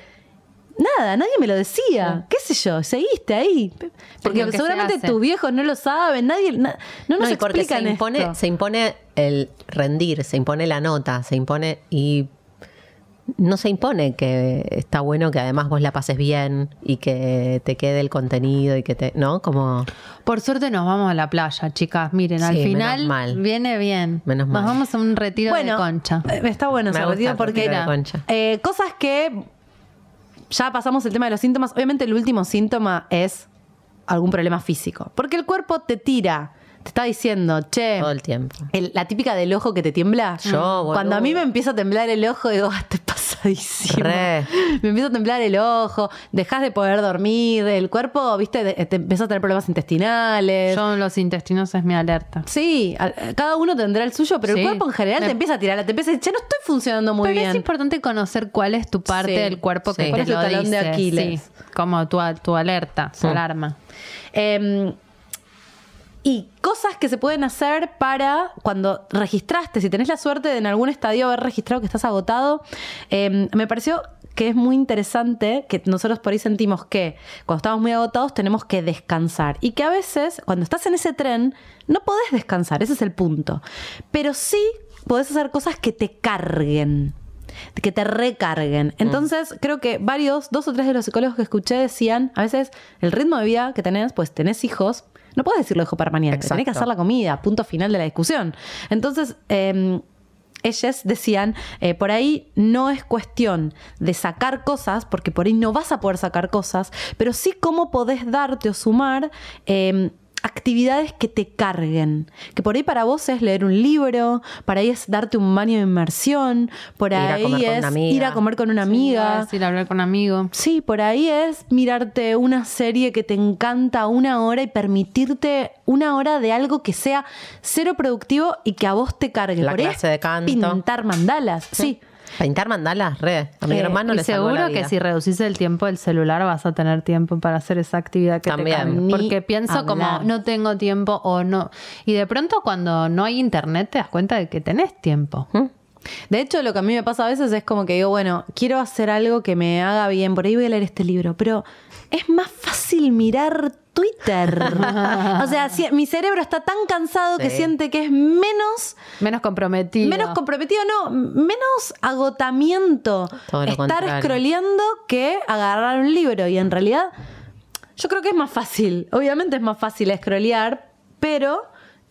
Nada, nadie me lo decía. ¿Qué sé yo? Seguiste ahí. Porque que seguramente tus viejos no lo saben, nadie. na- no nos No, y porque se explican impone, esto. se impone el rendir, se impone la nota, se impone y no se impone que está bueno que además vos la pases bien y que te quede el contenido y que te, ¿no? Como Por suerte nos vamos a la playa, chicas. Miren, al Sí, final mal. viene bien. Menos mal. Nos vamos a un retiro de concha. eh, Está bueno Me ese gusta retiro porque retiro de era, concha. eh, cosas que ya pasamos el tema de los síntomas. Obviamente el último síntoma es algún problema físico. Porque el cuerpo te tira, te está diciendo, che, todo el tiempo. el- la típica del ojo que te tiembla. Yo, boludo. Cuando a mí me empieza a temblar el ojo, digo, ah, te pasadísimo. Re. Me empieza a temblar el ojo, dejas de poder dormir, el cuerpo, viste, de- te empieza a tener problemas intestinales. Yo los intestinos es mi alerta. Sí, a- cada uno tendrá el suyo, pero Sí. el cuerpo en general Me- te empieza a tirar, te empieza a decir, che, no estoy funcionando muy Pero bien. es importante conocer cuál es tu parte Sí, del cuerpo que sí. te ¿Cuál es lo tu talón de dice. Aquiles? Sí, como tu, tu alerta, tu alarma. Eh, y cosas que se pueden hacer para cuando registraste, si tenés la suerte de en algún estadio haber registrado que estás agotado, eh, me pareció que es muy interesante que nosotros por ahí sentimos que cuando estamos muy agotados tenemos que descansar y que a veces cuando estás en ese tren no podés descansar, ese es el punto, pero sí podés hacer cosas que te carguen que te recarguen. Entonces, creo que varios, dos o tres de los psicólogos que escuché decían, a veces el ritmo de vida que tenés, pues tenés hijos, no puedes decirlo dejo para mañana, Exacto. tenés que hacer la comida, punto final de la discusión. Entonces, eh, ellas decían, eh, por ahí no es cuestión de sacar cosas, porque por ahí no vas a poder sacar cosas, pero sí cómo podés darte o sumar eh, actividades que te carguen. Que por ahí para vos es leer un libro, para ahí es darte un baño de inmersión, por Ir a ahí comer con es una amiga. ir a comer con una Sí, amiga. es ir a hablar con amigos. Sí, por ahí es mirarte una serie que te encanta una hora y permitirte una hora de algo que sea cero productivo y que a vos te cargue. La por ahí clase es de canto. pintar mandalas. Sí. Pintar mandalas, re. A mi Eh, hermano le seguro la que si reducís el tiempo del celular vas a tener tiempo para hacer esa actividad que También. te Porque pienso como no tengo tiempo o no. Y de pronto cuando no hay internet te das cuenta de que tenés tiempo. ¿Mm? De hecho, lo que a mí me pasa a veces es como que digo, bueno, quiero hacer algo que me haga bien, por ahí voy a leer este libro, pero es más fácil mirar Twitter. o sea, si- mi cerebro está tan cansado que siente que es menos Menos comprometido. Menos comprometido, no, menos agotamiento Todo lo estar contrario. scrolleando que agarrar un libro. Y en realidad, yo creo que es más fácil. Obviamente es más fácil scrollear, pero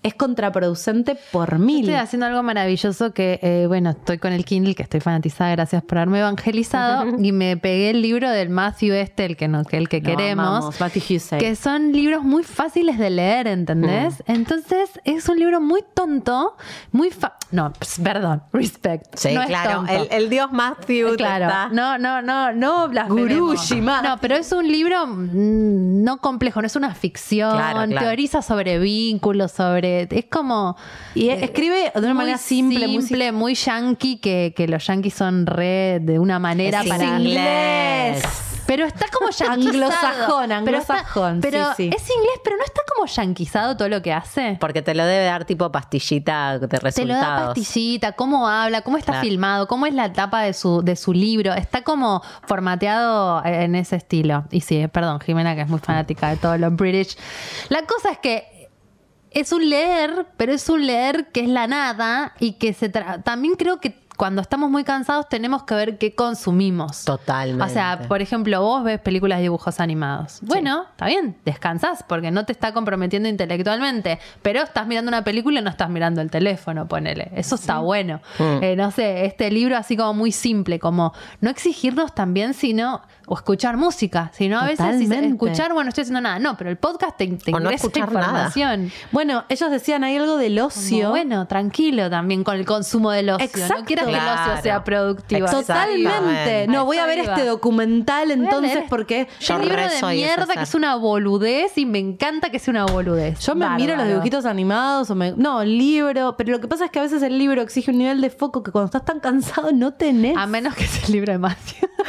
es contraproducente por mil. Estoy haciendo algo maravilloso que, eh, bueno, estoy con el Kindle, que estoy fanatizada, gracias por haberme evangelizado, y me pegué el libro del Matthew este, el que, no, que, el que queremos, amamos, que son libros muy fáciles de leer, ¿entendés? Mm. Entonces, es un libro muy tonto, muy... fa- no, perdón, respect. Sí, no es claro. tonto. El, el dios Matthew. Claro, está- no, no, no, no. Gurushi. No, pero es un libro mm, no complejo, no es una ficción, Claro, claro. teoriza sobre vínculos, sobre... Es como... Y eh, escribe de una manera simple, muy simple, muy yankee, que, que los yankees son re de una manera Es para... inglés. Pero está como. Anglosajón, Pero está- anglosajón, Pero, sí, sí. es inglés, pero no está como yanquizado todo lo que hace. Porque te lo debe dar tipo pastillita de resultados. Te lo da pastillita, cómo habla, cómo está Claro. filmado, cómo es la etapa de su, de su libro. Está como formateado en ese estilo. Y sí, perdón, Jimena, que es muy fanática de todo lo British. La cosa es que es un leer, pero es un leer que es la nada y que se tra- también creo que cuando estamos muy cansados tenemos que ver qué consumimos. Totalmente. O sea, por ejemplo, vos ves películas de dibujos animados. Bueno, está bien, descansás porque no te está comprometiendo intelectualmente, pero estás mirando una película y no estás mirando el teléfono, ponele. Eso está bueno. Mm. Eh, no sé, este libro así como muy simple, como no exigirnos también, sino, o escuchar música, sino a veces si- Totalmente. escuchar, bueno, no estoy haciendo nada. No, pero el podcast te, te O no escuchar nada. información. Bueno, ellos decían, hay algo del Como, ocio. bueno, tranquilo también con el consumo del ocio. Exacto. No quieras que el Claro. ocio sea productivo. Totalmente. No, voy a ver este documental entonces porque Yo un libro de mierda que es una boludez y me encanta que sea una boludez. yo me miro los dibujitos animados o me... No, libro. Pero lo que pasa es que a veces el libro exige un nivel de foco que cuando estás tan cansado no tenés. A menos que sea el libro de Matthew.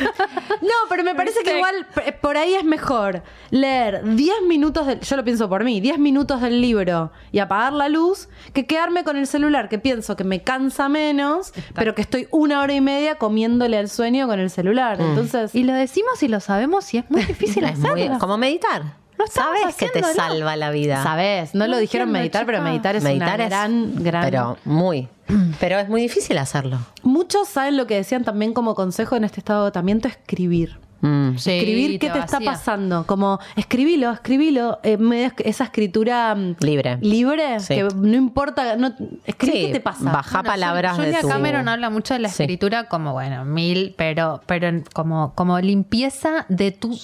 No, pero me parece que ¿Viste? igual p- por ahí es mejor leer 10 minutos del, yo lo pienso por mí, 10 minutos del libro y apagar la luz que quedarme con el celular, que pienso que me cansa menos, pero que estoy una hora y media comiéndole al sueño con el celular. Entonces, y lo decimos y lo sabemos y es muy difícil Es muy- hacerlo. como meditar. No Sabes que te salva la vida. sabes, no, lo dijeron entiendo, meditar, pero meditar es meditar una es- gran, gran. Pero muy. Pero es muy difícil hacerlo. Muchos saben lo que decían también como consejo en este estado de agotamiento, escribir. Mm. Sí, escribir qué te está pasando. Como, escribilo, escribilo. eh, esa escritura mm, Libre. libre, Sí. que no importa, no, escribí Sí, qué te pasa. baja Bueno, palabras Julia de tu... Cameron habla mucho de la Sí. escritura como, bueno, mil, pero, pero como, como limpieza de tu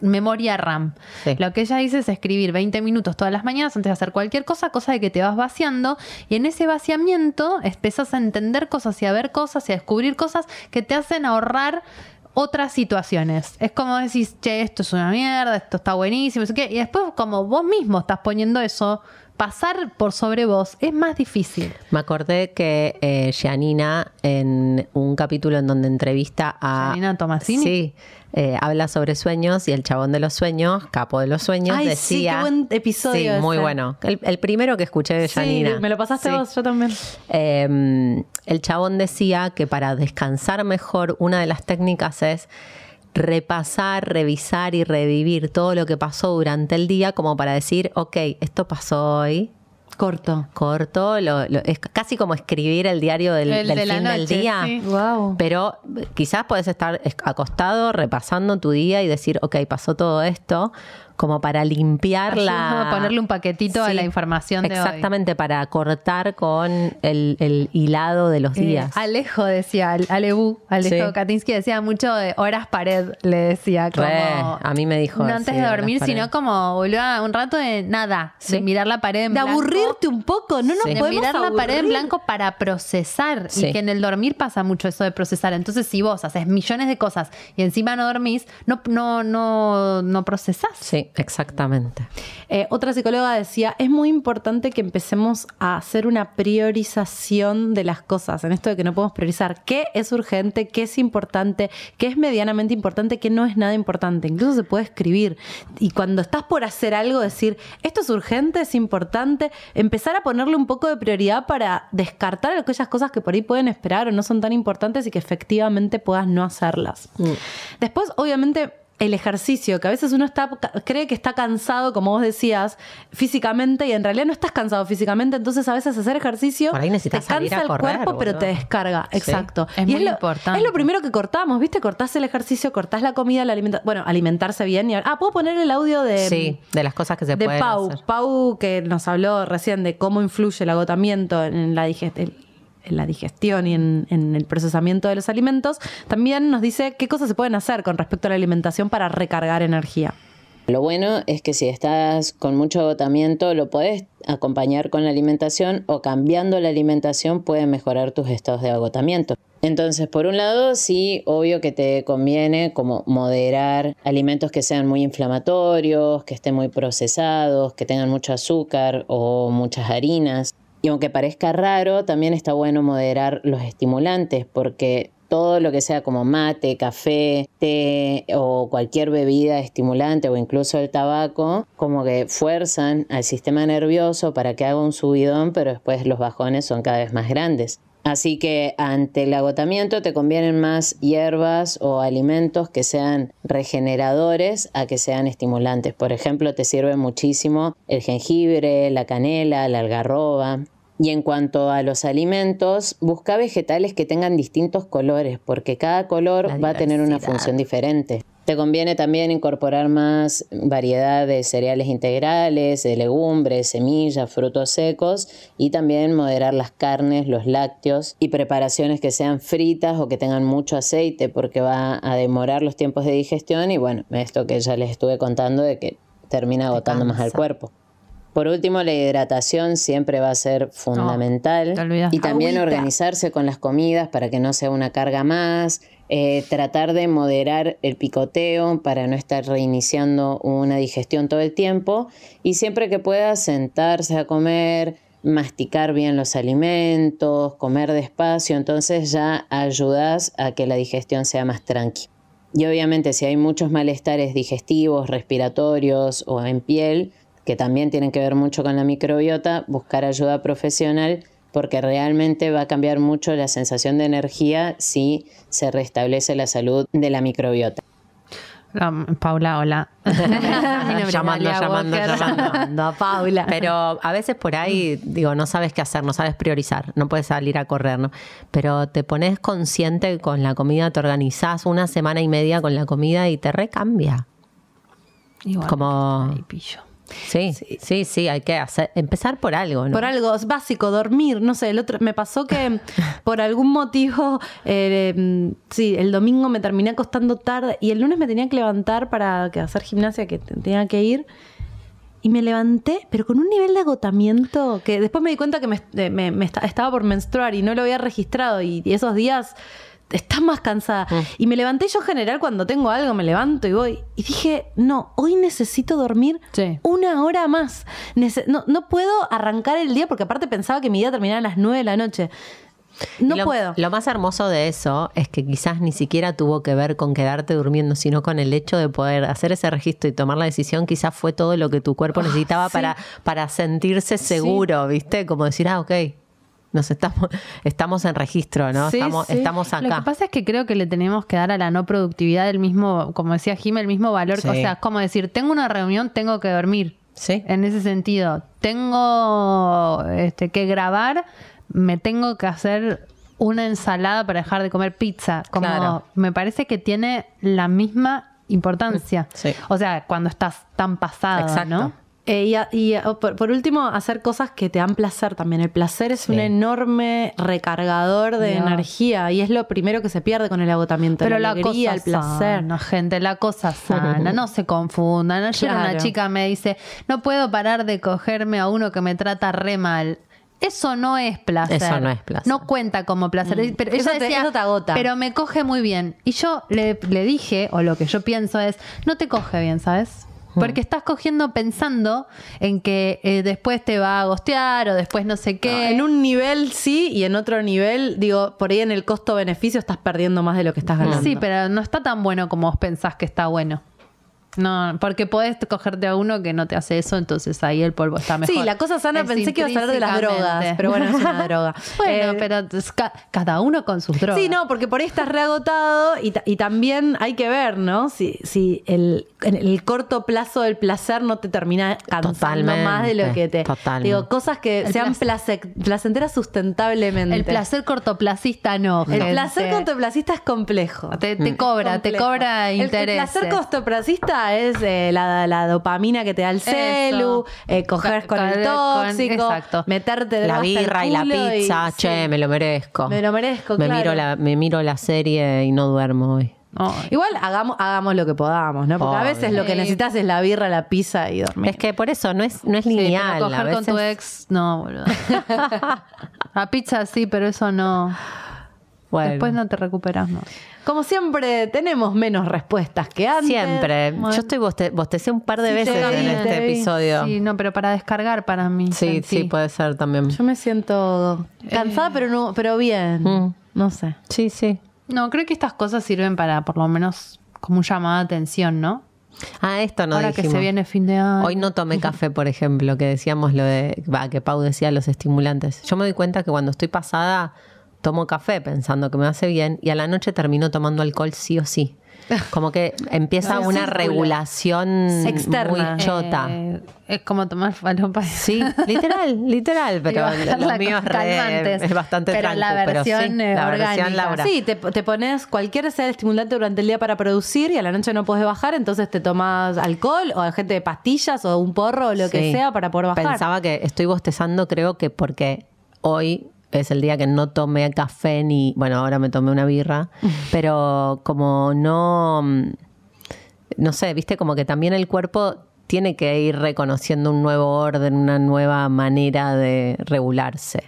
memoria RAM. Sí. Lo que ella dice es escribir 20 minutos todas las mañanas antes de hacer cualquier cosa, cosa de que te vas vaciando, y en ese vaciamiento empiezas a entender cosas y a ver cosas y a descubrir cosas que te hacen ahorrar otras situaciones. Es como decís, che, esto es una mierda, esto está buenísimo, y después como vos mismo estás poniendo eso, pasar por sobre vos es más difícil. Me acordé que eh, Gianina, en un capítulo en donde entrevista a. Gianina Tomasini. Sí. eh, habla sobre sueños y el chabón de los sueños, capo de los sueños, Ay, sí, decía. qué buen episodio Sí, muy bueno. El, el primero que escuché de Sí, Gianina. me lo pasaste Sí. vos, yo también. Eh, el chabón decía que para descansar mejor, una de las técnicas es repasar, revisar y revivir todo lo que pasó durante el día, como para decir, ok, esto pasó hoy, Corto. corto, lo- lo- es casi como escribir el diario del, El del de la fin del día. sí. Wow. Pero eh, quizás puedes estar es- acostado repasando tu día y decir, ok, pasó todo esto, como para limpiar la... Ayuda a ponerle un paquetito a la información de hoy. Exactamente, para cortar con el, el hilado de los Eh, días. Alejo decía, Ale- Alebu, Alejo Sí. Katinsky decía mucho de horas pared, le decía como... Re, a mí me dijo No antes de dormir, sino como, boludo, un rato de nada, de mirar la pared en De blanco. aburrirte un poco, no nos Sí. de podemos mirar la pared en blanco para procesar Sí. y que en el dormir pasa mucho eso de procesar. Entonces, si vos haces millones de cosas y encima no dormís, no, no, no, no procesás. Sí, exactamente. Eh, otra psicóloga decía, es muy importante que empecemos a hacer una priorización de las cosas, en esto de que no podemos priorizar qué es urgente, qué es importante, qué es medianamente importante, qué no es nada importante. Incluso se puede escribir. Y cuando estás por hacer algo, decir, esto es urgente, es importante, empezar a ponerle un poco de prioridad para descartar aquellas cosas que por ahí pueden esperar o no son tan importantes y que efectivamente puedas no hacerlas. Después, obviamente, el ejercicio, que a veces uno está, cree que está cansado, como vos decías, físicamente, y en realidad no estás cansado físicamente, entonces a veces hacer ejercicio Por ahí necesitas te cansa salir a el correr, cuerpo, pero te descarga. Sí. Exacto. Es y muy lo, importante. Es lo primero que cortamos, ¿viste? Cortás el ejercicio, cortás la comida, la alimentación. Bueno, alimentarse bien. Y, ah, puedo poner el audio de. sí, de las cosas que se de pueden Pau, hacer. Pau que nos habló recién de cómo influye el agotamiento en la digestión en la digestión y en, el procesamiento de los alimentos, también nos dice qué cosas se pueden hacer con respecto a la alimentación para recargar energía. Lo bueno es que si estás con mucho agotamiento, lo podés acompañar con la alimentación o cambiando la alimentación puede mejorar tus estados de agotamiento. Entonces, por un lado, sí, obvio que te conviene como moderar alimentos que sean muy inflamatorios, que estén muy procesados, que tengan mucho azúcar o muchas harinas. Y aunque parezca raro, también está bueno moderar los estimulantes porque todo lo que sea como mate, café, té o cualquier bebida estimulante o incluso el tabaco, como que fuerzan al sistema nervioso para que haga un subidón, pero después los bajones son cada vez más grandes. Así que ante el agotamiento te convienen más hierbas o alimentos que sean regeneradores a que sean estimulantes. Por ejemplo, te sirve muchísimo el jengibre, la canela, la algarroba. Y en cuanto a los alimentos, busca vegetales que tengan distintos colores, porque cada color va a tener una función diferente. Te conviene también incorporar más variedad de cereales integrales, de legumbres, semillas, frutos secos y también moderar las carnes, los lácteos y preparaciones que sean fritas o que tengan mucho aceite porque va a demorar los tiempos de digestión y bueno, esto que ya les estuve contando de que termina agotando más al cuerpo. Por último, la hidratación siempre va a ser fundamental te olvidaste. y también Agüita. organizarse con las comidas para que no sea una carga más, eh, tratar de moderar el picoteo para no estar reiniciando una digestión todo el tiempo y siempre que pueda sentarse a comer, masticar bien los alimentos, comer despacio, entonces ya ayudas a que la digestión sea más tranquila. Y obviamente si hay muchos malestares digestivos, respiratorios o en piel, que también tienen que ver mucho con la microbiota, buscar ayuda profesional porque realmente va a cambiar mucho la sensación de energía si se restablece la salud de la microbiota. Paula, hola. Llamando, llamando, llamando. Mando a Paula. Pero a veces por ahí, digo, no sabes qué hacer, no sabes priorizar, no puedes salir a correr, ¿no? Pero te pones consciente con la comida, te organizás una semana y media con la comida y te recambia. Igual Como- ahí Sí, sí, sí, hay que hacer, empezar por algo, ¿no? Por algo es básico, dormir, no sé, el otro me pasó que por algún motivo, eh, mm, sí, el domingo me terminé acostando tarde y el lunes me tenía que levantar para hacer gimnasia que te- tenía que ir y me levanté, pero con un nivel de agotamiento que después me di cuenta que me, eh, me- me esta- estaba por menstruar y no lo había registrado y esos días estás más cansada. Y me levanté yo en general cuando tengo algo, me levanto y voy. Y dije, no, hoy necesito dormir Sí. una hora más. Nece- no, no puedo arrancar el día porque aparte pensaba que mi día terminaba a las 9 de la noche. No lo, puedo. Lo más hermoso de eso es que quizás ni siquiera tuvo que ver con quedarte durmiendo, sino con el hecho de poder hacer ese registro y tomar la decisión, quizás fue todo lo que tu cuerpo necesitaba Ah, sí. para, para sentirse seguro, ¿viste? Como decir, ah, ok, nos estamos, estamos en registro, ¿no? Sí, estamos, sí. estamos Lo acá. que pasa es que creo que le tenemos que dar a la no productividad el mismo, como decía Jim, el mismo valor. Sí. O sea, es como decir, tengo una reunión, tengo que dormir. Sí. En ese sentido, tengo este, que grabar, me tengo que hacer una ensalada para dejar de comer pizza. Como Claro. me parece que tiene la misma importancia. Sí. O sea, cuando estás tan pasada, Exacto. ¿no? Eh, y a- y a- por, por último, hacer cosas que te dan placer también. El placer es Sí. un enorme recargador de Dios. energía y es lo primero que se pierde con el agotamiento. Pero la la, alegría, cosa el placer. sana, gente, la cosa sana, no se confundan. Ayer Claro. una chica me dice, no puedo parar de cogerme a uno que me trata re mal. Eso no es placer. Eso no es placer. No cuenta como placer. Pero Mm. Eso ella te- decía, eso te agota. Pero me coge muy bien. Y yo le, le dije, o lo que yo pienso es, no te coge bien, ¿sabes? Porque estás cogiendo pensando en que eh, después te va a gostear o después no sé qué. En un nivel sí y en otro nivel, digo, por ahí en el costo-beneficio estás perdiendo más de lo que estás ganando. Sí, pero no está tan bueno como vos pensás que está bueno. No, porque podés cogerte a uno que no te hace eso, entonces ahí el polvo está mejor. Sí, la cosa sana Es pensé que ibas a hablar de las drogas, pero bueno, es una droga. bueno, Eh, pero ca- cada uno con sus drogas. Sí, no, porque por ahí estás reagotado y, ta- y también hay que ver, ¿no? Si, si el, en el corto plazo del placer no te termina cansando Totalmente, más de lo que te. totalmente. Digo, cosas que El sean placer. place- placenteras sustentablemente. El placer cortoplacista no. El placer cortoplacista es complejo. te, te cobra, te cobra El- interés. El, placer cortoplacista es eh, la, la dopamina que te da el celu, eh, coger Con- con, el con- tóxico, exacto. meterte La hasta el birra y la pizza, sí. che, me lo merezco. Me lo merezco, me claro. Miro la, me miro la serie y no duermo hoy. Igual hagamos, hagamos lo que podamos, ¿no? Porque a veces lo que necesitas es la birra, la pizza y dormir. Es que por eso no es, no es Sí, lineal. a coger con tu veces- ex, no, boludo. La pizza sí, pero eso no. Bueno. Después no te recuperas más. Como siempre, tenemos menos respuestas que antes. Siempre. Bueno. Yo estoy boste- bostecé un par de Sí, veces vi, en te este vi. episodio. Sí, no, pero para descargar para mí. Sí, sentí. sí, puede ser también. Yo me siento cansada, pero no, pero bien. Mm. No sé. Sí, sí. No, creo que estas cosas sirven para por lo menos como un llamado de atención, ¿no? Ah, esto no Ahora dijimos. que se viene fin de año. Hoy no tomé café, por ejemplo, que decíamos lo de, va, que Pau decía los estimulantes. Yo me doy cuenta que cuando estoy pasada tomo café pensando que me hace bien y a la noche termino tomando alcohol sí o sí. Como que empieza No, una regulación Externa. muy chota. Eh, es como tomar falopa. Sí, literal, literal, pero lo mío es, re- es bastante Pero la versión, sí, eh, la versión. Laura. Sí, te, te pones cualquier sea el estimulante durante el día para producir y a la noche no podés bajar, entonces te tomas alcohol o gente de pastillas o un porro o lo que Sí. sea para poder bajar. Pensaba que estoy bostezando, creo que porque hoy es el día que no tomé café ni, bueno, ahora me tomé una birra, pero como no, mm, no sé, viste, como que también el cuerpo tiene que ir reconociendo un nuevo orden, una nueva manera de regularse.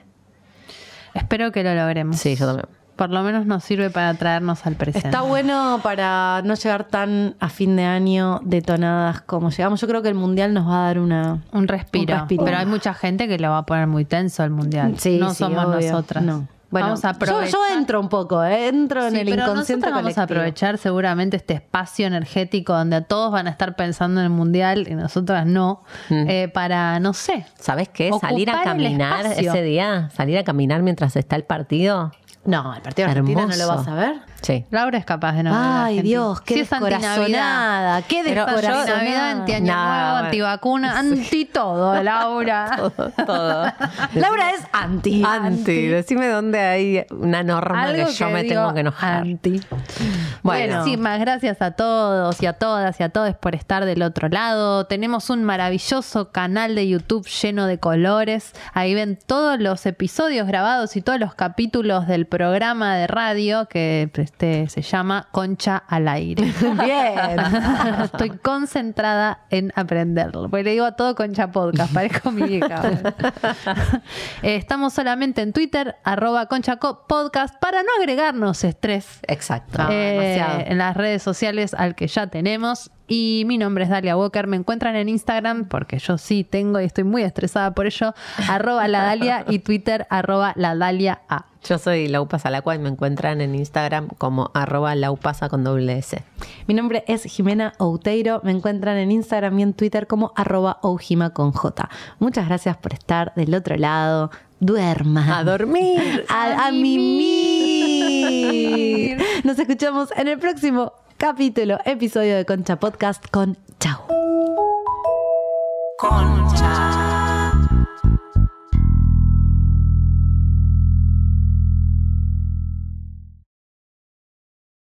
Espero que lo logremos. Sí, yo también. Por lo menos nos sirve para traernos al presente. Está bueno para no llegar tan a fin de año detonadas como llegamos. Yo creo que el mundial nos va a dar una. Un respiro. Un respiro. Pero hay mucha gente que lo va a poner muy tenso el mundial. Sí, no sí, somos obvio. nosotras. No. Bueno, vamos a yo, aprovechar. yo entro un poco, ¿eh? entro en el pero inconsciente vamos a aprovechar seguramente este espacio energético donde todos van a estar pensando en el mundial y nosotras no, Mm. eh, para, no sé. ¿Sabes qué? Salir a caminar ese día, salir a caminar mientras está el partido. No, el partido de Argentina no lo vas a ver. Sí. Laura es capaz de no ver a Ay. Dios, qué antinavidad. descorazonada, qué Pero yo- descorazonada. Navidad, antiaño nuevo, antivacuna, anti todo, Laura. Todo, todo. Laura es anti. Anti, decime dónde hay una norma que yo me tengo que enojar. Anti. Bueno. Muchísimas gracias a todos y a todas y a todos por estar del otro lado. Tenemos un maravilloso canal de YouTube lleno de colores. Ahí ven todos los episodios grabados y todos los capítulos del programa de radio que este, se llama Concha al aire. Bien. Estoy concentrada en aprenderlo. Porque le digo a todo Concha Podcast, parezco mi hija. Eh, Estamos solamente en Twitter, arroba conchaco podcast, para no agregarnos estrés Exacto. eh, demasiado. en las redes sociales al que ya tenemos. Y mi nombre es Dalia Walker. Me encuentran en Instagram, porque yo sí tengo y estoy muy estresada por ello, arroba la Dalia y Twitter, arroba la Dalia A. Yo soy Laupasa Lacua y me encuentran en Instagram como arroba laupasa con doble S. Mi nombre es Jimena Outeiro. Me encuentran en Instagram y en Twitter como arroba oujima con J. Muchas gracias por estar del otro lado. Duerman. A dormir. A, a mimir. Nos escuchamos en el próximo capítulo, episodio de Concha Podcast con Chau. Concha.